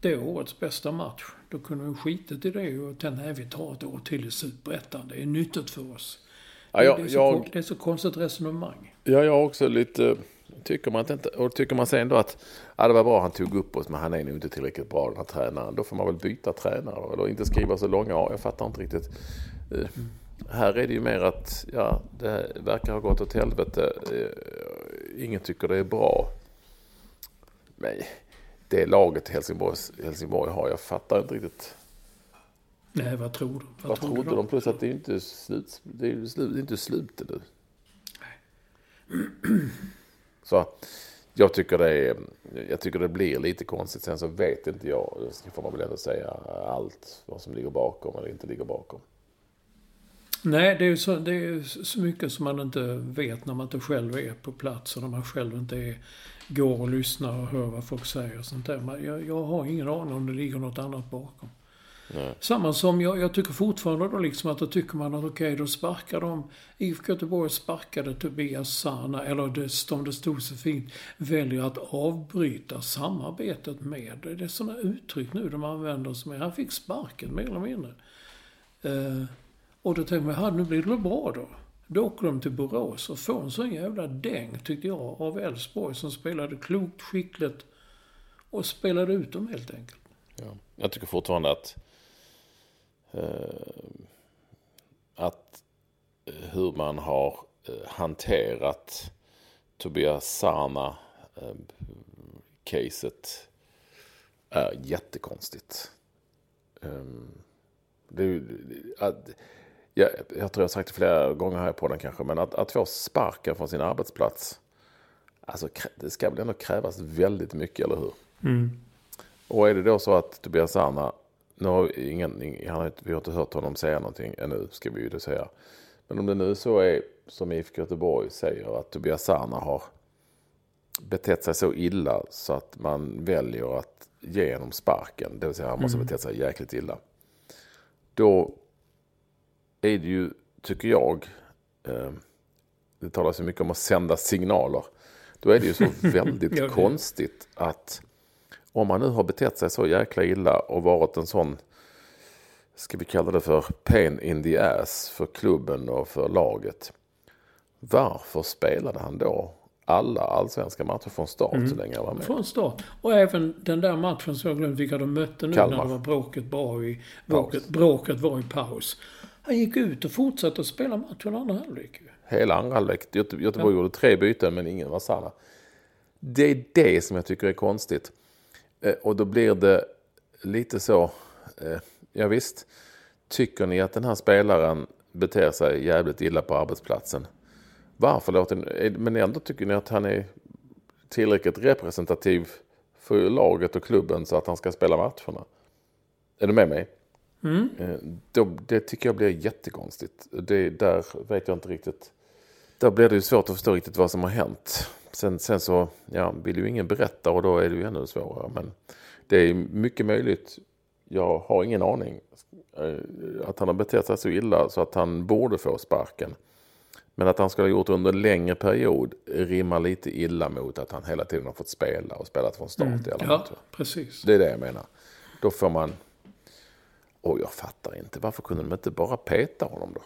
det årets bästa match. Då kunde vi skitit i det och tänka att vi tar ett år till i Superettan. Det är nyttigt för oss. Ja, jag, det, är så, jag, det är så konstigt resonemang. ja, jag också lite... Tycker man, inte, och tycker man sen då att ja, det var bra han tog upp oss men han är nog inte tillräckligt bra den här tränaren. Då får man väl byta tränare eller inte skriva så långa ja, Jag fattar inte riktigt. Eh, Här är det ju mer att ja, det verkar ha gått åt helvete. Eh, Ingen tycker det är bra. Men det laget Helsingborg, Helsingborg har, jag fattar inte riktigt. Nej, vad tror du? Vad tror trodde du de? Plus att det är inte slut, det är slut, det är inte slutet nu. Så jag tycker det är, jag tycker det blir lite konstigt. Sen så vet inte jag, får man väl ändå säga, allt vad som ligger bakom eller inte ligger bakom. Nej, det är, ju så, det är så mycket som man inte vet när man inte själv är på plats och när man själv inte är, går och lyssnar och hör vad folk säger och sånt där. Men jag, jag har ingen aning om det ligger något annat bakom. Nej. Samma som jag, jag tycker fortfarande då liksom att då tycker man att okej, då sparkar de, IFK Göteborg sparkade Tobias Sana, eller det, som det stod så fint, väljer att avbryta samarbetet med. Det är sådana uttryck nu de använder som är, han fick sparken mer eller mindre. Eh, och då tänkte man, nu blir det väl bra då. Då åker de till Borås och får en sån jävla däng, tyckte jag, av Elfsborg som spelade klokt, skickligt och spelade ut dem helt enkelt. Ja. Jag tycker fortfarande att att eh, hur man har eh, hanterat Tobias Sana eh, caset är jättekonstigt. Det är att, jag, jag tror jag har sagt det flera gånger här på den kanske, men att, att få sparken från sin arbetsplats, alltså det ska väl ändå krävas väldigt mycket, eller hur? Och är det då så att Tobias Sana, nu har ingen, ing- han har, vi har inte hört honom säga någonting ännu, ska vi ju säga. Men om det nu så är som IFK Göteborg säger, att Tobias Sana har betett sig så illa så att man väljer att ge honom sparken, det vill säga han måste ha betett sig jäkligt illa. Då är det ju, tycker jag, eh, det talas ju mycket om att sända signaler. Då är det ju så väldigt konstigt att om man nu har betett sig så jäkla illa och varit en sån, ska vi kalla det för pain in the ass för klubben och för laget. Varför spelade han då alla allsvenska matcher från start Mm. så länge han var med? Från start. Och även den där matchen som jag glömt vilka de mötte nu Kalmar. när det var bråket, bra i, bråket, bråket var i paus. Han gick ut och fortsatte att spela matchen andra halvlek. Hela andra halvlek. Göte- Göteborg gjorde tre byten men ingen var Sanna. Det är det som jag tycker är konstigt. Eh, Och då blir det lite så, eh, ja visst, tycker ni att den här spelaren beter sig jävligt illa på arbetsplatsen? Varför låter ni, är- men ändå tycker ni att han är tillräckligt representativ för laget och klubben så att han ska spela matcherna? Är du med mig? Eh, Då, det tycker jag blir jättekonstigt. Det, där vet jag inte riktigt. Där blir det ju svårt att förstå riktigt vad som har hänt. Sen, sen så ja, vill ju ingen berätta och då är det ju ännu svårare. Men det är mycket möjligt, jag har ingen aning, eh, att han har betett sig så illa så att han borde få sparken. Men att han skulle ha gjort det under en längre period rimmar lite illa mot att han hela tiden har fått spela och spelat från start i alla Ja, precis. Det är det jag menar. Då får man... Och jag fattar inte. Varför kunde de inte bara peta honom då?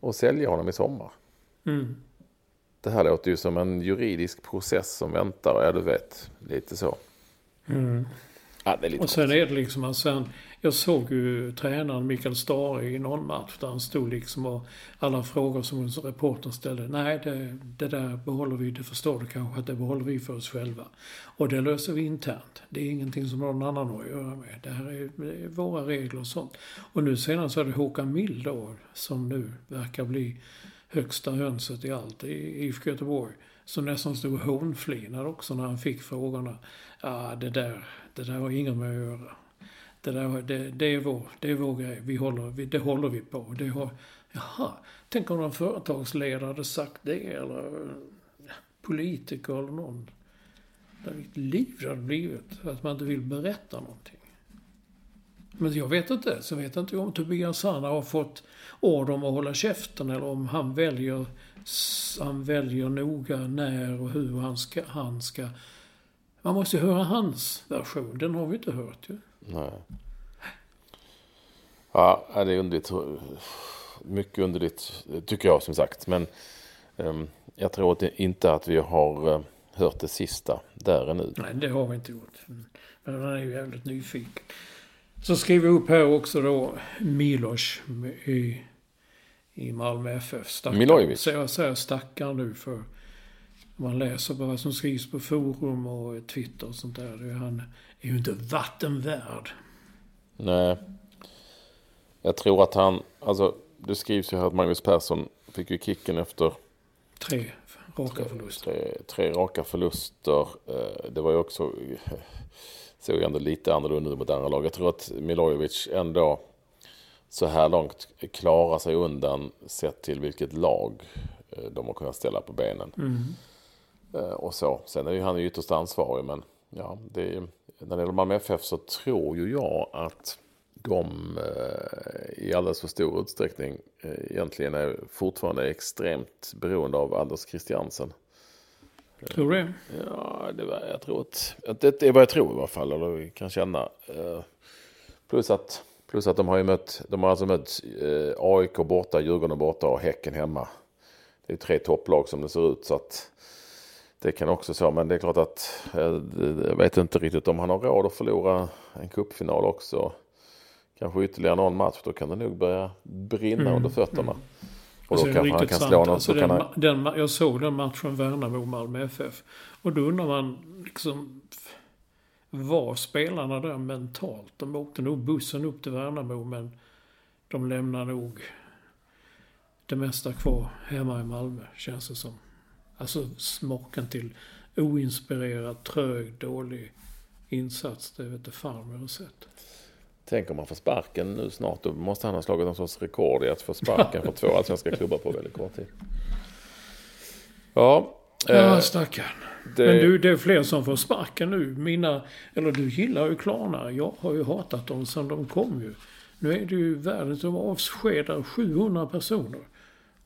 Och sälja honom i sommar? Mm. Det här låter ju som en juridisk process som väntar. Ja, du vet. Lite så. Ja, det är lite Och sen är det liksom att sen, jag såg ju tränaren Mikael Stare i någon match där han stod liksom och alla frågor som reportern ställde. Nej, det, det där behåller vi, det förstår du kanske att det behåller vi för oss själva. Och det löser vi internt. Det är ingenting som någon annan har att göra med. Det här är, det är våra regler och sånt. Och nu senast så är det Håkan Mild då, som nu verkar bli högsta hönset i allt i IFK Göteborg. Som nästan stod och hånflinade också när han fick frågorna. Ja, det där, det där har inget med att göra. Det, där, det, det, är vår, det är vår grej. Vi håller, vi, det håller vi på. Det har, jaha, tänk om någon företagsledare hade sagt det eller politiker eller någon. Det vilket liv det hade blivit. Att man inte vill berätta någonting. Men jag vet inte. Så vet jag inte om Tobias Sanna har fått order om att hålla käften eller om han väljer, han väljer noga när och hur han ska, han ska... Man måste ju höra hans version. Den har vi inte hört ju. Nej. Ja, det är underligt. mycket underligt tycker jag som sagt. Men um, jag tror att inte att vi har uh, hört det sista där ännu. Nej, det har vi inte gjort. Men han är ju jävligt nyfiken. Så skriver vi upp här också då Milos i, i Malmö FF. Stackar. Milojevic. Så jag säger stackar nu för man läser på vad som skrivs på forum och Twitter och sånt där. Det, han är ju inte vattenvärd. Nej. Jag tror att han, alltså det skrivs ju här att Magnus Persson fick ju kicken efter tre raka förluster. Tre, tre raka förluster. Eh, det var ju också, såg ändå lite annorlunda mot andra lag. Jag tror att Milojevic ändå så här långt klarar sig undan sett till vilket lag eh, de har kunnat ställa på benen. Mm. Eh, och så. Sen är ju han ytterst ansvarig men ja, det är, när det gäller Malmö FF så tror ju jag att de eh, i alldeles för stor utsträckning egentligen är fortfarande extremt beroende av Anders Christiansen. Tror du det? Ja, det var, jag tror att, att det är vad jag tror i alla fall, eller kan känna. Plus att, plus att de har ju mött, de har alltså mött AIK borta, Djurgården borta och Häcken hemma. Det är tre topplag som det ser ut så att det kan också så, men det är klart att jag vet inte riktigt om han har råd att förlora en cupfinal också. Kanske ytterligare någon match, då kan det nog börja brinna mm. under fötterna. Och då kanske han kan slå något. Alltså den, han... den, jag såg den matchen Värnamo-Malmö FF. Och då undrar man liksom, var spelarna där mentalt? De åkte nog bussen upp till Värnamo, men de lämnar nog det mesta kvar hemma i Malmö, känns det som. Alltså smaken till oinspirerad, trög, dålig insats. Det vet fan jag har sett. Tänk om han får sparken nu snart. Då måste han ha slagit någon sorts rekord i att få sparken för två allsvenska klubbar på väldigt kort tid. Ja. Ja, eh, stackarn. Det... Men du, det är fler som får sparken nu. Mina, eller du gillar ju Klarna. Jag har ju hatat dem sedan de kom ju. Nu är det ju världen som avskedar 700 personer.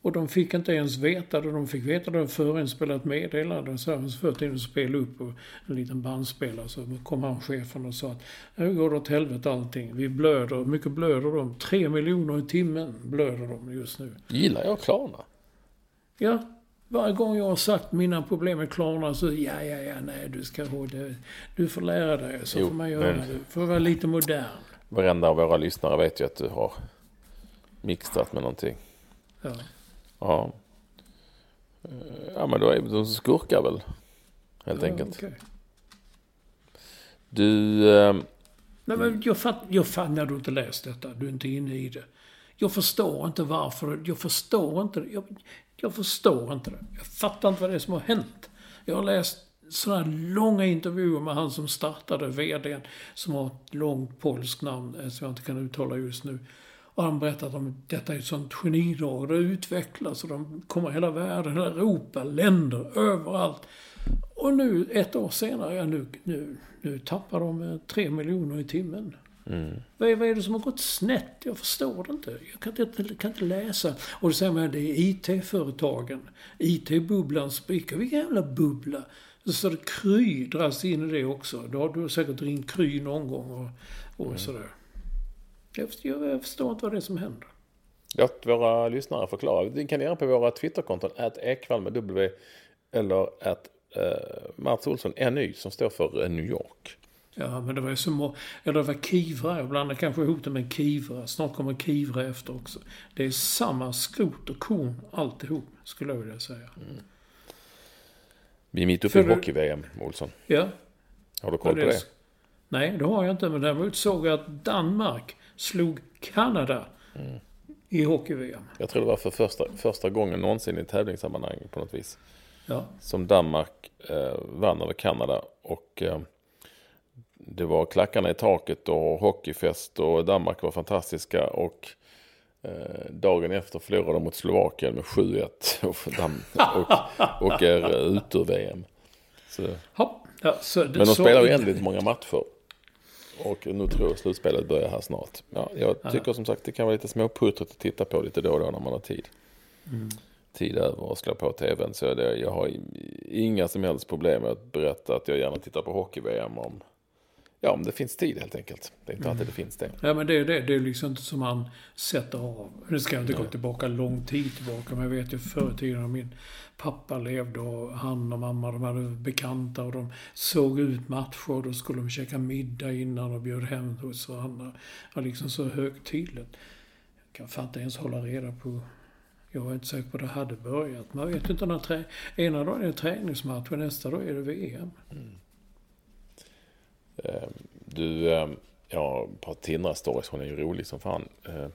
Och de fick inte ens veta det. De fick veta det förinspelat meddelande. Så så fört in och spela upp och en liten bandspelare. Så kom han chefen och sa att nu går det åt helvete allting. Vi blöder. Mycket blöder de? Tre miljoner i timmen blöder de just nu. Gillar jag Klarna? Ja. Varje gång jag har sagt mina problem med Klarna så ja, ja, ja, nej, du ska ha det. Du får lära dig. Så jo, får man göra. Men... Du får vara lite modern. Varenda av våra lyssnare vet ju att du har mixat med någonting. Ja. Ja. Eh, ja men då är de skurkar väl. Helt ja, enkelt. Okay. Du... Eh, Nej, men jag fattar jag fatt, när du inte läst detta. Du är inte inne i det. Jag förstår inte varför. Jag förstår inte det. Jag, jag förstår inte det. Jag fattar inte vad det är som har hänt. Jag har läst sådana långa intervjuer med han som startade, VDn, som har ett långt polskt namn eh, som jag inte kan uttala just nu. Och han berättat om detta är ett sånt genidrag. Det utvecklas och de kommer hela världen, hela Europa, länder, överallt. Och nu, ett år senare, ja nu, nu, nu tappar de tre miljoner i timmen. Mm. Vad, är, vad är det som har gått snett? Jag förstår det inte. Jag kan inte, kan inte läsa. Och då säger man det är IT-företagen. IT-bubblan spricker. Vilken jävla bubbla? Så det Kry dras in i det också. Då har du säkert ringt Kry någon gång och, och mm. sådär. Jag förstår, jag förstår inte vad det är som händer. Låt våra lyssnare förklara. Det kan ni göra på våra Twitterkonton. Att Ekvall med W eller att uh, Mats Olsson NY som står för uh, New York. Ja, men det var ju så Eller det var Kivra. Jag blandar kanske ihop det med Kivra. Snart kommer Kivra efter också. Det är samma skrot och korn alltihop, skulle jag vilja säga. Mm. Vi är mitt uppe i hockey-VM, Olsson. Ja. Har du koll på det? det? Nej, det har jag inte. Men däremot såg jag att Danmark slog Kanada mm. i hockey-VM. Jag tror det var för första, första gången någonsin i tävlingssammanhang på något vis. Ja. Som Danmark eh, vann över Kanada. Och eh, det var klackarna i taket och hockeyfest och Danmark var fantastiska. Och eh, dagen efter förlorade de mot Slovakien med 7-1 och, och, och är ute ur VM. Så. Ja, så Men de spelar ju ändligt många matcher. Och nu tror jag slutspelet börjar här snart. Ja, jag tycker Aha. som sagt det kan vara lite småputtrigt att titta på lite då och då när man har tid. Mm. Tid över och slå på tvn. Så det, jag har inga som helst problem med att berätta att jag gärna tittar på hockey-VM om ja, om det finns tid helt enkelt. Det är inte alltid det finns det. Ja, men det är det. Det är liksom inte som man sätter av. Nu ska jag inte gå tillbaka lång tid tillbaka, men jag vet ju förr i tiden min pappa levde och han och mamma, de hade bekanta och de såg ut matcher. Då skulle de käka middag innan och bjöd hem hos varandra. Ja, liksom så högtidligt. Jag kan fan inte ens hålla reda på jag är inte säker på att det hade börjat. Man vet inte när trä... Ena dagen är det träningsmatch och nästa dag är det VM. Eh, Du, eh, ja, på Tindra Stories, hon är ju rolig som fan. Eh,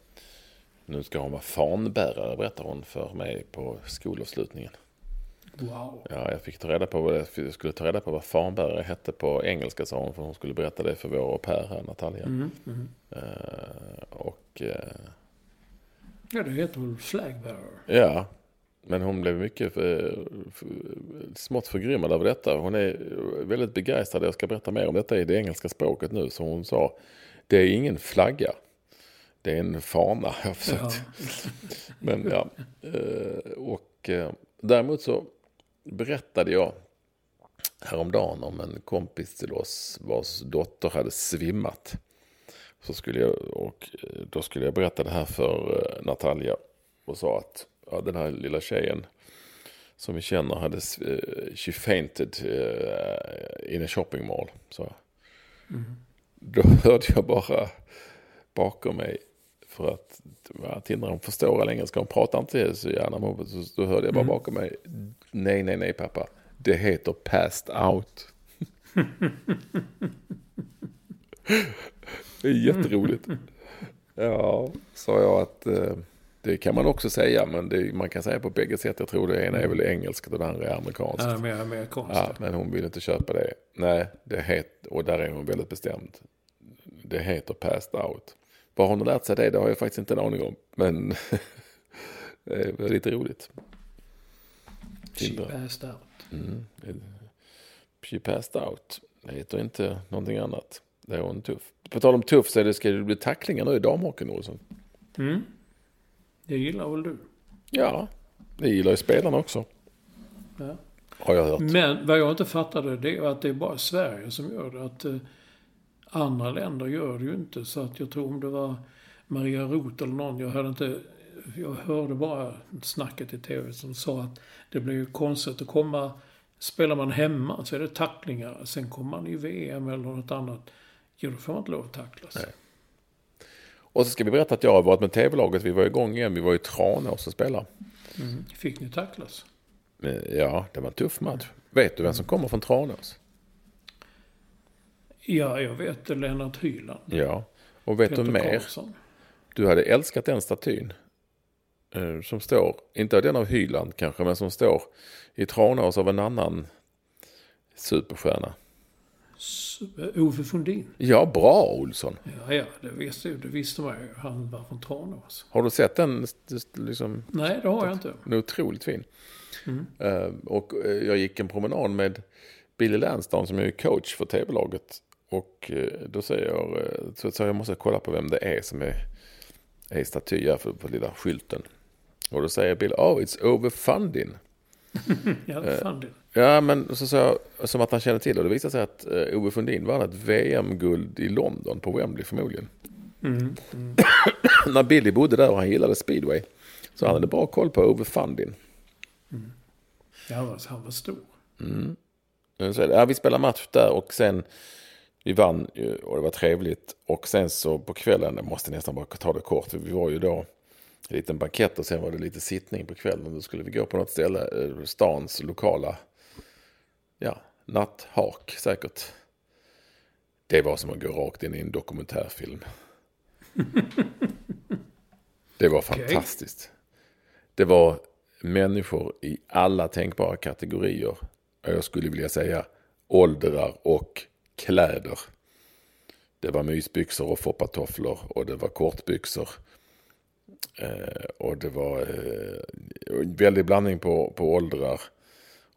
Nu ska hon vara fanbärare, berättar hon för mig på skolavslutningen. Wow. Ja, jag fick ta reda på vad jag skulle ta reda på vad fanbärare hette på engelska sa hon, för hon skulle berätta det för vår au pair här, Natalia. Mm, mm. Och eh, Ja, det heter väl flagbearer. ja, men hon blev mycket eh, f- smått förgrymmad över detta. Hon är väldigt begeistrad. Jag ska berätta mer om detta i det engelska språket nu. Så hon sa, det är ingen flagga. Det är en fana. Jag. Ja. Men ja. eh, Och eh, däremot så berättade jag häromdagen om en kompis till oss vars dotter hade svimmat. Så skulle jag, och då skulle jag berätta det här för Natalia och sa att ja, den här lilla tjejen som vi känner hade, eh, she fainted eh, in a shopping mall. Så. Då hörde jag bara bakom mig för att Tindra hon förstår all engelska, hon pratar inte så gärna. så- Då hörde jag bara bakom mig, nej, nej, nej pappa, det heter passed out. det är jätteroligt. Ja, sa jag att eh, det kan man också säga, men det, man kan säga på bägge sätt. Jag tror det ena är väl engelskt och det andra är amerikanskt. Ja, mer, mer konstigt. Ja, men hon vill inte köpa det. Nej, det heter, och där är hon väldigt bestämd. Det heter passed out. Var hon har lärt sig det, det har jag faktiskt inte en aning om. Men det är lite roligt. She Tindra. passed out. Mm. She passed out. Det heter inte någonting annat. Det är hon tuff. På tal om tuff så det, ska det bli tacklingar nu i damhockeyn, Olsson. Mm. Det gillar väl du? Ja, det gillar ju spelarna också. Ja. Har jag hört. Men vad jag inte fattade det är att det är bara Sverige som gör det. Att eh, andra länder gör det ju inte. Så att jag tror om det var Maria Roth eller någon. Jag hörde inte. Jag hörde bara snacket i tv som sa att det blir ju konstigt att komma. Spelar man hemma så är det tacklingar. Sen kommer man i VM eller något annat. Ja, då får man inte lov att tacklas. Nej. Och så ska vi berätta att jag har varit med tv-laget. Vi var igång igen. Vi var i Tranås och spelade. Mm. Fick ni tacklas? Ja, det var en tuff match. Vet du vem som kommer från Tranås? Ja, jag vet Lennart Hyland. Ja. Och vet Peter du mer? Karlsson. Du hade älskat den statyn. eh, Som står, inte den av Hyland kanske, men som står i Tranås av en annan superstjärna. Ove Fundin. Ja, bra Olsson. Ja, ja, det visste, det visste man ju. Han var från Tranås. Har du sett den? Liksom, Nej, det har jag inte. den är otroligt fin. Mm. Eh, och eh, jag gick en promenad med Billy Lansdown som är coach för tv-laget. Och eh, då säger jag, så, så jag måste kolla på vem det är som är, är staty här för, på lilla skylten. Och då säger Bill, oh it's over Fundin. Ja, Eh. fan det. Ja, men så sa jag, som att han känner till och det visade sig att uh, Ove Fundin vann ett VM-guld i London på Wembley förmodligen. Mm. Mm. När Billy bodde där och han gillade speedway. Så han hade bra koll på Ove Fundin. Ja, han var, han var stor. Mm. Så det. Ja, vi spelade match där och sen vi vann ju och det var trevligt. Och sen så på kvällen, jag måste nästan bara ta det kort, vi var ju då en liten bankett och sen var det lite sittning på kvällen. Då skulle vi gå på något ställe, eh, stans lokala, ja, natthak säkert. Det var som att gå rakt in i en dokumentärfilm. Det var fantastiskt. Det var människor i alla tänkbara kategorier. Och Jag skulle vilja säga åldrar och kläder. Det var mysbyxor och foppatofflor och det var kortbyxor. Eh, och det var eh, en väldig blandning på, på åldrar.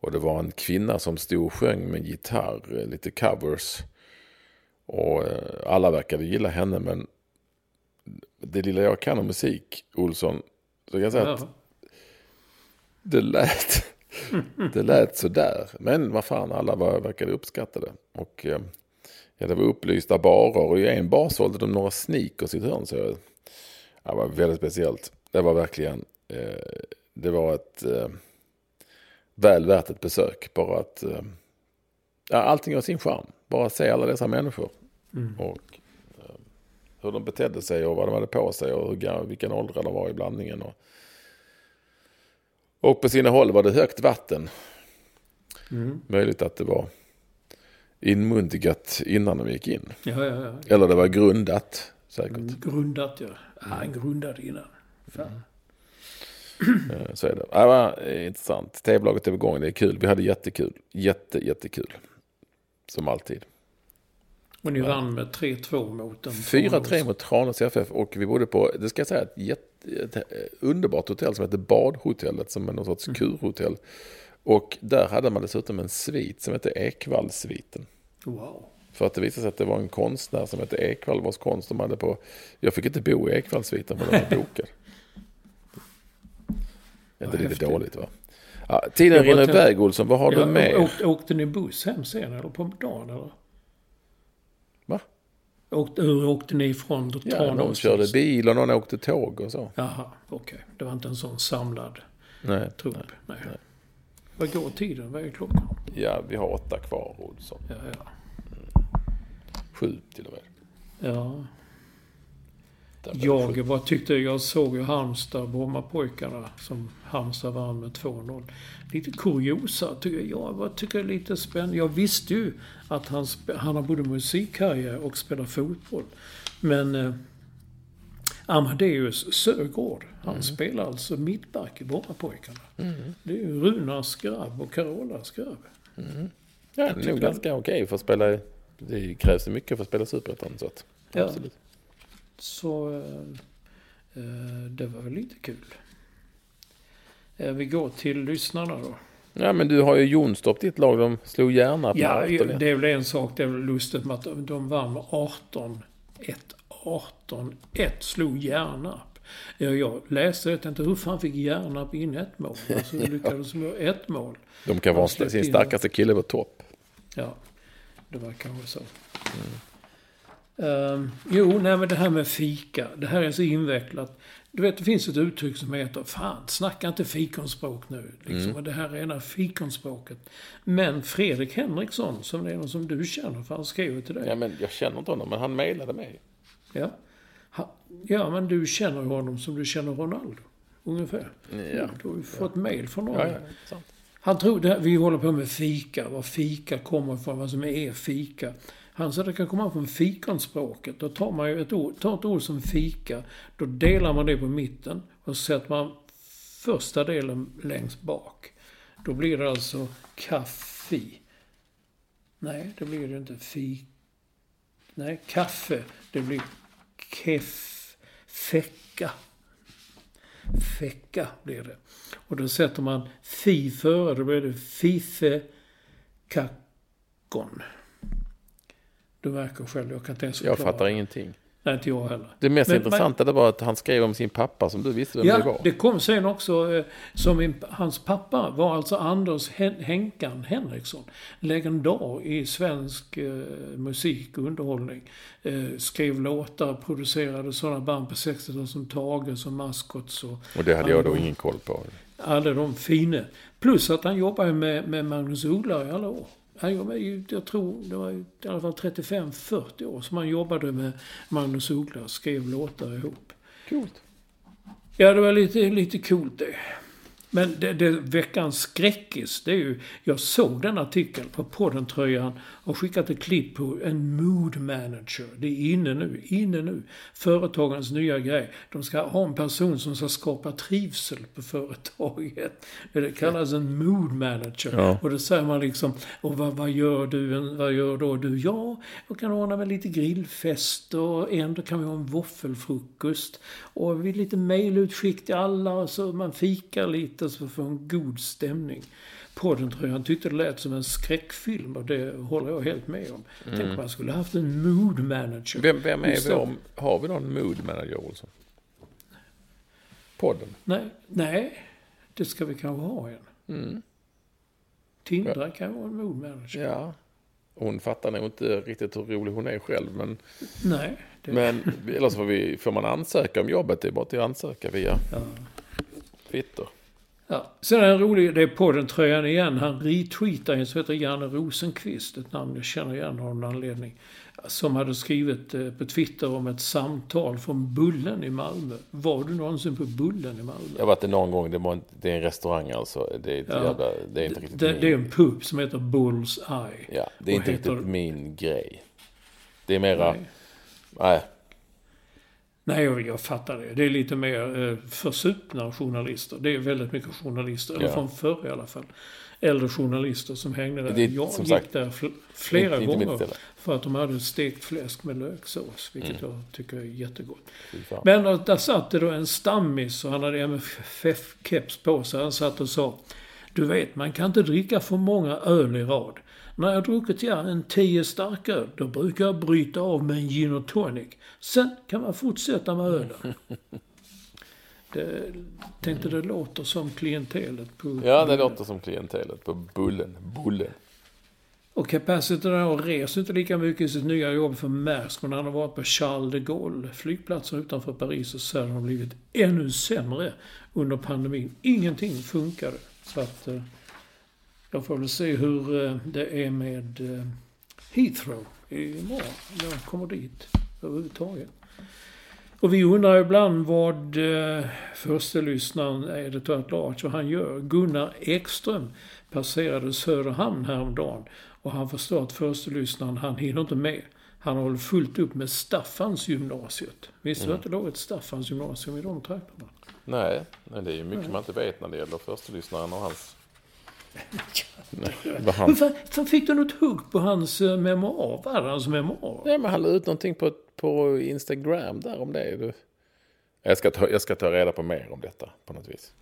Och det var en kvinna som stod och sjöng med gitarr, eh, lite covers. Och alla verkade gilla henne men det lilla jag kan om musik, Olsson, så kan jag säga att Ja. det lät, det lät sådär. Men vad fan, alla var, verkade uppskattade. Och eh, Ja, det var upplysta barer och i en bar sålde de några sneakers i ett hörn. Så det var väldigt speciellt. Det var verkligen, eh, det var ett eh, väl värt ett besök. Bara att, eh, ja, allting har sin charm. Bara se alla dessa människor. Och eh, hur de betedde sig och vad de hade på sig och hur, vilken ålder de var i blandningen. Och, och på sina håll var det högt vatten. Möjligt att det var inmundigat innan de gick in. Ja, ja, ja. Eller det var grundat säkert. Grundat, ja. Ja han grundade innan. Fan. Eh, Så är det. Ja, var eh, intressant. Tv-laget är igång. Det är kul. Vi hade jättekul. Jätte, jättekul. Som alltid. Och ni vann med 3-2 mot en 4-3 mot Tranås FF och vi bodde på, det ska jag säga, ett, jätte, ett eh, underbart hotell som heter Badhotellet som är någon sorts kurhotell. Och där hade man dessutom en svit som hette Ekvallsviten. Wow. För att det visade sig att det var en konstnär som hette Ekvall vars konst de hade på. Jag fick inte bo i Ekvallsviten för den var bokad. Är inte lite dåligt va? Ja, tiden rinner iväg Olsson, vad har du Ja, med? åkte, åkte ni buss hem sen eller på dagen eller? Va? Åkte, hur åkte ni från Ja, någon körde bil och någon åkte tåg och så. Jaha, okej. Det var inte en sån samlad Nej, trupp? nej. Nej. Vad går tiden? Vad är klockan? Ja, vi har åtta kvar Olsson. Ja, ja. Sju till och med. ja. Jag bara tyckte, jag såg ju Halmstad, Brommapojkarna, som Halmstad vann med 2-0. Lite kuriosa tycker jag. Jag tycker det är lite spännande. Jag visste ju att han, han har både musikkarriär och spelar fotboll. Men eh, Amadeus Sögaard, han Mm. spelar alltså mittback i Brommapojkarna. Det är ju Runars grabb och Carolas grabb. Ja, det är nog ganska okej för att spela. Det krävs mycket för att spela Superettan. Så att, Ja. absolut. Så eh, eh, det var väl lite kul. Eh, vi går till lyssnarna då. Ja, men du har ju Jonstorp, ditt lag. De slog gärna på Ja, 18. det är väl en sak. Det är väl lustigt med att de- de vann med 18-1. 18-1 slog Järnarp. Ja, jag läste det, inte hur fan fick Järnarp in ett mål? Alltså lyckades de göra ett mål? De kan vara sin in- starkaste kille på topp. Ja, det var kanske så. Ehm, jo, nej men det här med fika. Det här är så invecklat. Du vet, det finns ett uttryck som heter Fan, snacka inte fikonspråk nu. Liksom. Och det här är rena fikonspråket. Men Fredrik Henriksson, som är någon som du känner, för han skrev till dig. Ja, men jag känner inte honom, men han mejlade mig. Ja. Ha, ja, men du känner honom som du känner Ronaldo. Ungefär. Ja. Du har ju fått mail från honom. Ja, ja. Han trodde, vi håller på med fika, var fika kommer ifrån, vad som är fika. Han sa att det kan komma från fikonspråket. Då tar man ju ett ord, tar ett ord som fika, då delar man det på mitten och så sätter man första delen längst bak. Då blir det alltså kaffe. Nej, det blir det inte. Fi... Nej, kaffe. Det blir kef... Fäcka. Fäcka blir det. Och då sätter man fi före, då blir det fife kakon. Du märker själv, jag kan inte ens Jag förklara. fattar ingenting. Nej, inte jag heller. Det mest Men- intressanta det var att han skrev om sin pappa som du visste vem det Ja, var. det kom sen också, eh, som min, hans pappa var alltså Anders Hen Henkan Henriksson. Legendar i svensk eh, musik och underhållning. Eh, skrev låtar, producerade sådana band på 60-talet som Tage, som Maskots och Och det hade jag då ingen koll på. alla de fina. Plus att han jobbade med, med Magnus Uggla i alla år. Han jag tror det var i alla fall 35-40 år som han jobbade med Magnus Uggla och skrev låtar ihop. Coolt. Ja, det var lite, lite coolt det. Men det, det, veckans skräckis, det är ju... Jag såg den artikeln på podden-tröjan och skickat ett klipp på en mood manager. Det är inne nu, inne nu. Företagens nya grej. De ska ha en person som ska skapa trivsel på företaget. Det kallas en mood manager. Ja. Och då säger man liksom, och vad, vad gör du? Vad gör då du? Ja, jag kan ordna med lite grillfest och ändå kan vi ha en våffelfrukost. Och vi lite mejlutskick till alla och så man fikar lite så får en god stämning. Podden tror jag han tyckte det lät som en skräckfilm och det håller jag helt med om. Tänk om man skulle haft en mood manager. Mm. Vem, vem är vår, har vi någon mood manager Olsson? Podden? Nej, nej, det ska vi kanske ha en. Mm. Tindra kan vara en mood manager. Ja. Hon fattar nog inte riktigt hur rolig hon är själv. Men, Nej. Det, men eller så får, vi, får man ansöka om jobbet. Det är bara att ansöka via ja. Twitter. Ja. Sen är det en rolig, det är på den tröjan igen. Han retweetar en som heter Janne Rosenqvist, ett namn jag känner igen av någon anledning. Som hade skrivit eh, på Twitter om ett samtal från Bullen i Malmö. Var du någonsin på Bullen i Malmö? Jag har varit det någon gång. Det, var, det är en restaurang alltså. Det är, Ja. jävla, det är inte riktigt Det, min, det är en pub som heter Bulls Eye. ja, det är inte heter- riktigt min grej. Det är mera... Nej. Nej. Nej, jag, jag fattar det. Det är lite mer eh, försupna journalister. Det är väldigt mycket journalister, eller Ja. från förr i alla fall. Äldre journalister som hängde där. Det jag gick sagt, där fl- flera inte- inte gånger ställe. för att de hade stekt fläsk med löksås, vilket Mm. jag tycker är jättegott. Men där, där satt det då en stammis och han hade MFF-keps på sig. Han satt och sa Du vet, man kan inte dricka för många öl i rad. När jag druckit ja, en tio starköl, då brukar jag bryta av med en gin och tonic. Sen kan man fortsätta med ölen. Det, tänkte det låter som klientelet på... Ja, det låter som klientelet på Bullen. Bullen. Och Capacity har rest inte lika mycket i sitt nya jobb för Maersk, men han har varit på Charles de Gaulle, flygplatser utanför Paris och Söder har blivit ännu sämre under pandemin. Ingenting funkade. Så att eh, jag får väl se hur eh, det är med eh, Heathrow imorgon, jag kommer dit överhuvudtaget. Och vi undrar ibland vad eh, första lyssnaren editor at large, vad han gör. Gunnar Ekström passerade Söderhamn häromdagen och han förstår att första lyssnaren, han hinner inte med. Han håller fullt upp med Staffans gymnasiet. Visste du att det låg ett Staffans gymnasium i de trakterna? Nej, men det är ju mycket man inte vet när det gäller förstelyssnaren och hans... Nej, vad han... Fick du något hugg på hans eh, memoar? Det hans memoar? Ja, men han la ut någonting på, på Instagram där om det. Du. Jag, ska ta, jag ska ta reda på mer om detta på något vis.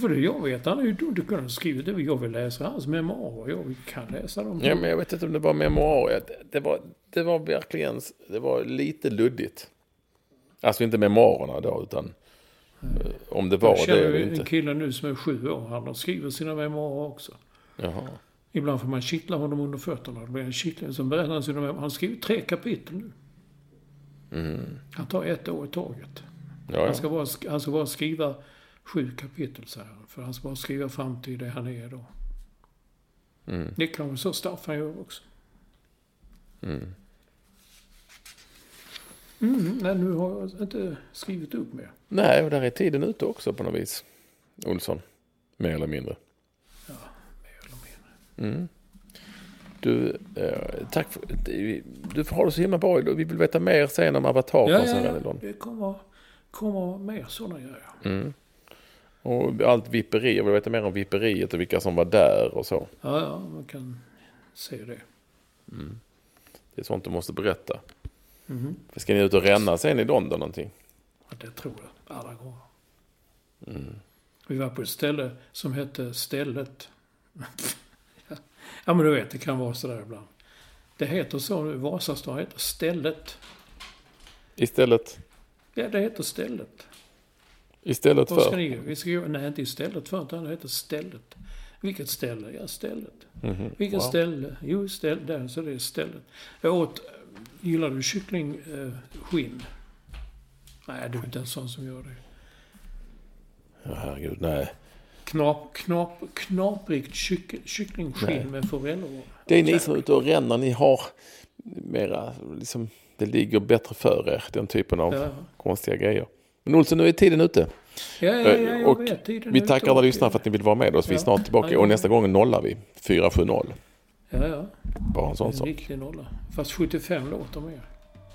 För det jag vet, han har ju du kunnat ha skrivit det. Jag vill läsa hans memoarer. Jag kan läsa dem. Ja, men jag vet inte om det var memoarer. Det, det, var, det var verkligen det var lite luddigt. Alltså inte memoarerna då, utan om det var jag det eller ju en inte. kille nu som är sju år. Han har skrivit sina memoarer också. Jaha. Ibland får man kittla honom under fötterna. Det blir en kittling. Så berättar han sina memoarer. Han har skrivit tre kapitel nu. Han tar ett år i taget. Han, ska bara, han ska bara skriva sju kapitel så här. För han ska bara skriva fram till det han är idag. Mm. Det kan väl så Staffan gör också. Mm. Mm, nej, nu har jag inte skrivit upp mer. Nej, och där är tiden ute också på något vis. Olsson. Mer eller mindre. Mer eller mindre. Mm. Du, eh, tack för, du har det så himla bra. Vi vill veta mer sen om Avatar Ja, ja, ja. Det kommer, kommer mer sådana grejer. Mm. Och allt vipperi. Jag vill veta mer om vipperiet och vilka som var där och så. Ja, ja, man kan se det. Det är sånt du måste berätta. Mhm. Ska ni ut och ränna sen i London någonting? Ja, det tror jag. Alla gånger. Vi var på ett ställe som hette Stället. ja, men du vet, det kan vara sådär ibland. Det heter så nu. Vasastan heter Stället. Istället, Ja, det heter Stället. istället Vad ska för? ni Vi ska nej, inte istället för, utan det heter Stället. Vilket ställe? Ja, Stället. Mhm. Vilket Wow. ställe? Jo, ställ, där, så det är Stället. Jag åt, gillar du kycklingskinn? Eh, nej, du är inte en sån som gör det. Ja, herregud, nej. Knap, knap, knaprikt kyck, kycklingskinn med forellor. Det är ni som är ute och ränner. Ni har mera, liksom, det ligger bättre för er. Den typen av Ja. konstiga grejer. Men Olsson, nu är tiden ute. Ja, ja, ja, jag och vet. Tiden vi tackar alla lyssnare för att ni vill vara med oss. Vi är snart tillbaka. Och nästa gång nollar vi. 470. Ja, ja. Bara en sån En sak. riktig nolla. Fast 75 låter mer.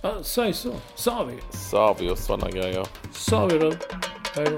Ja, säg så. Sa vi. Sa vi och sådana grejer. Sa vi det. Hej då.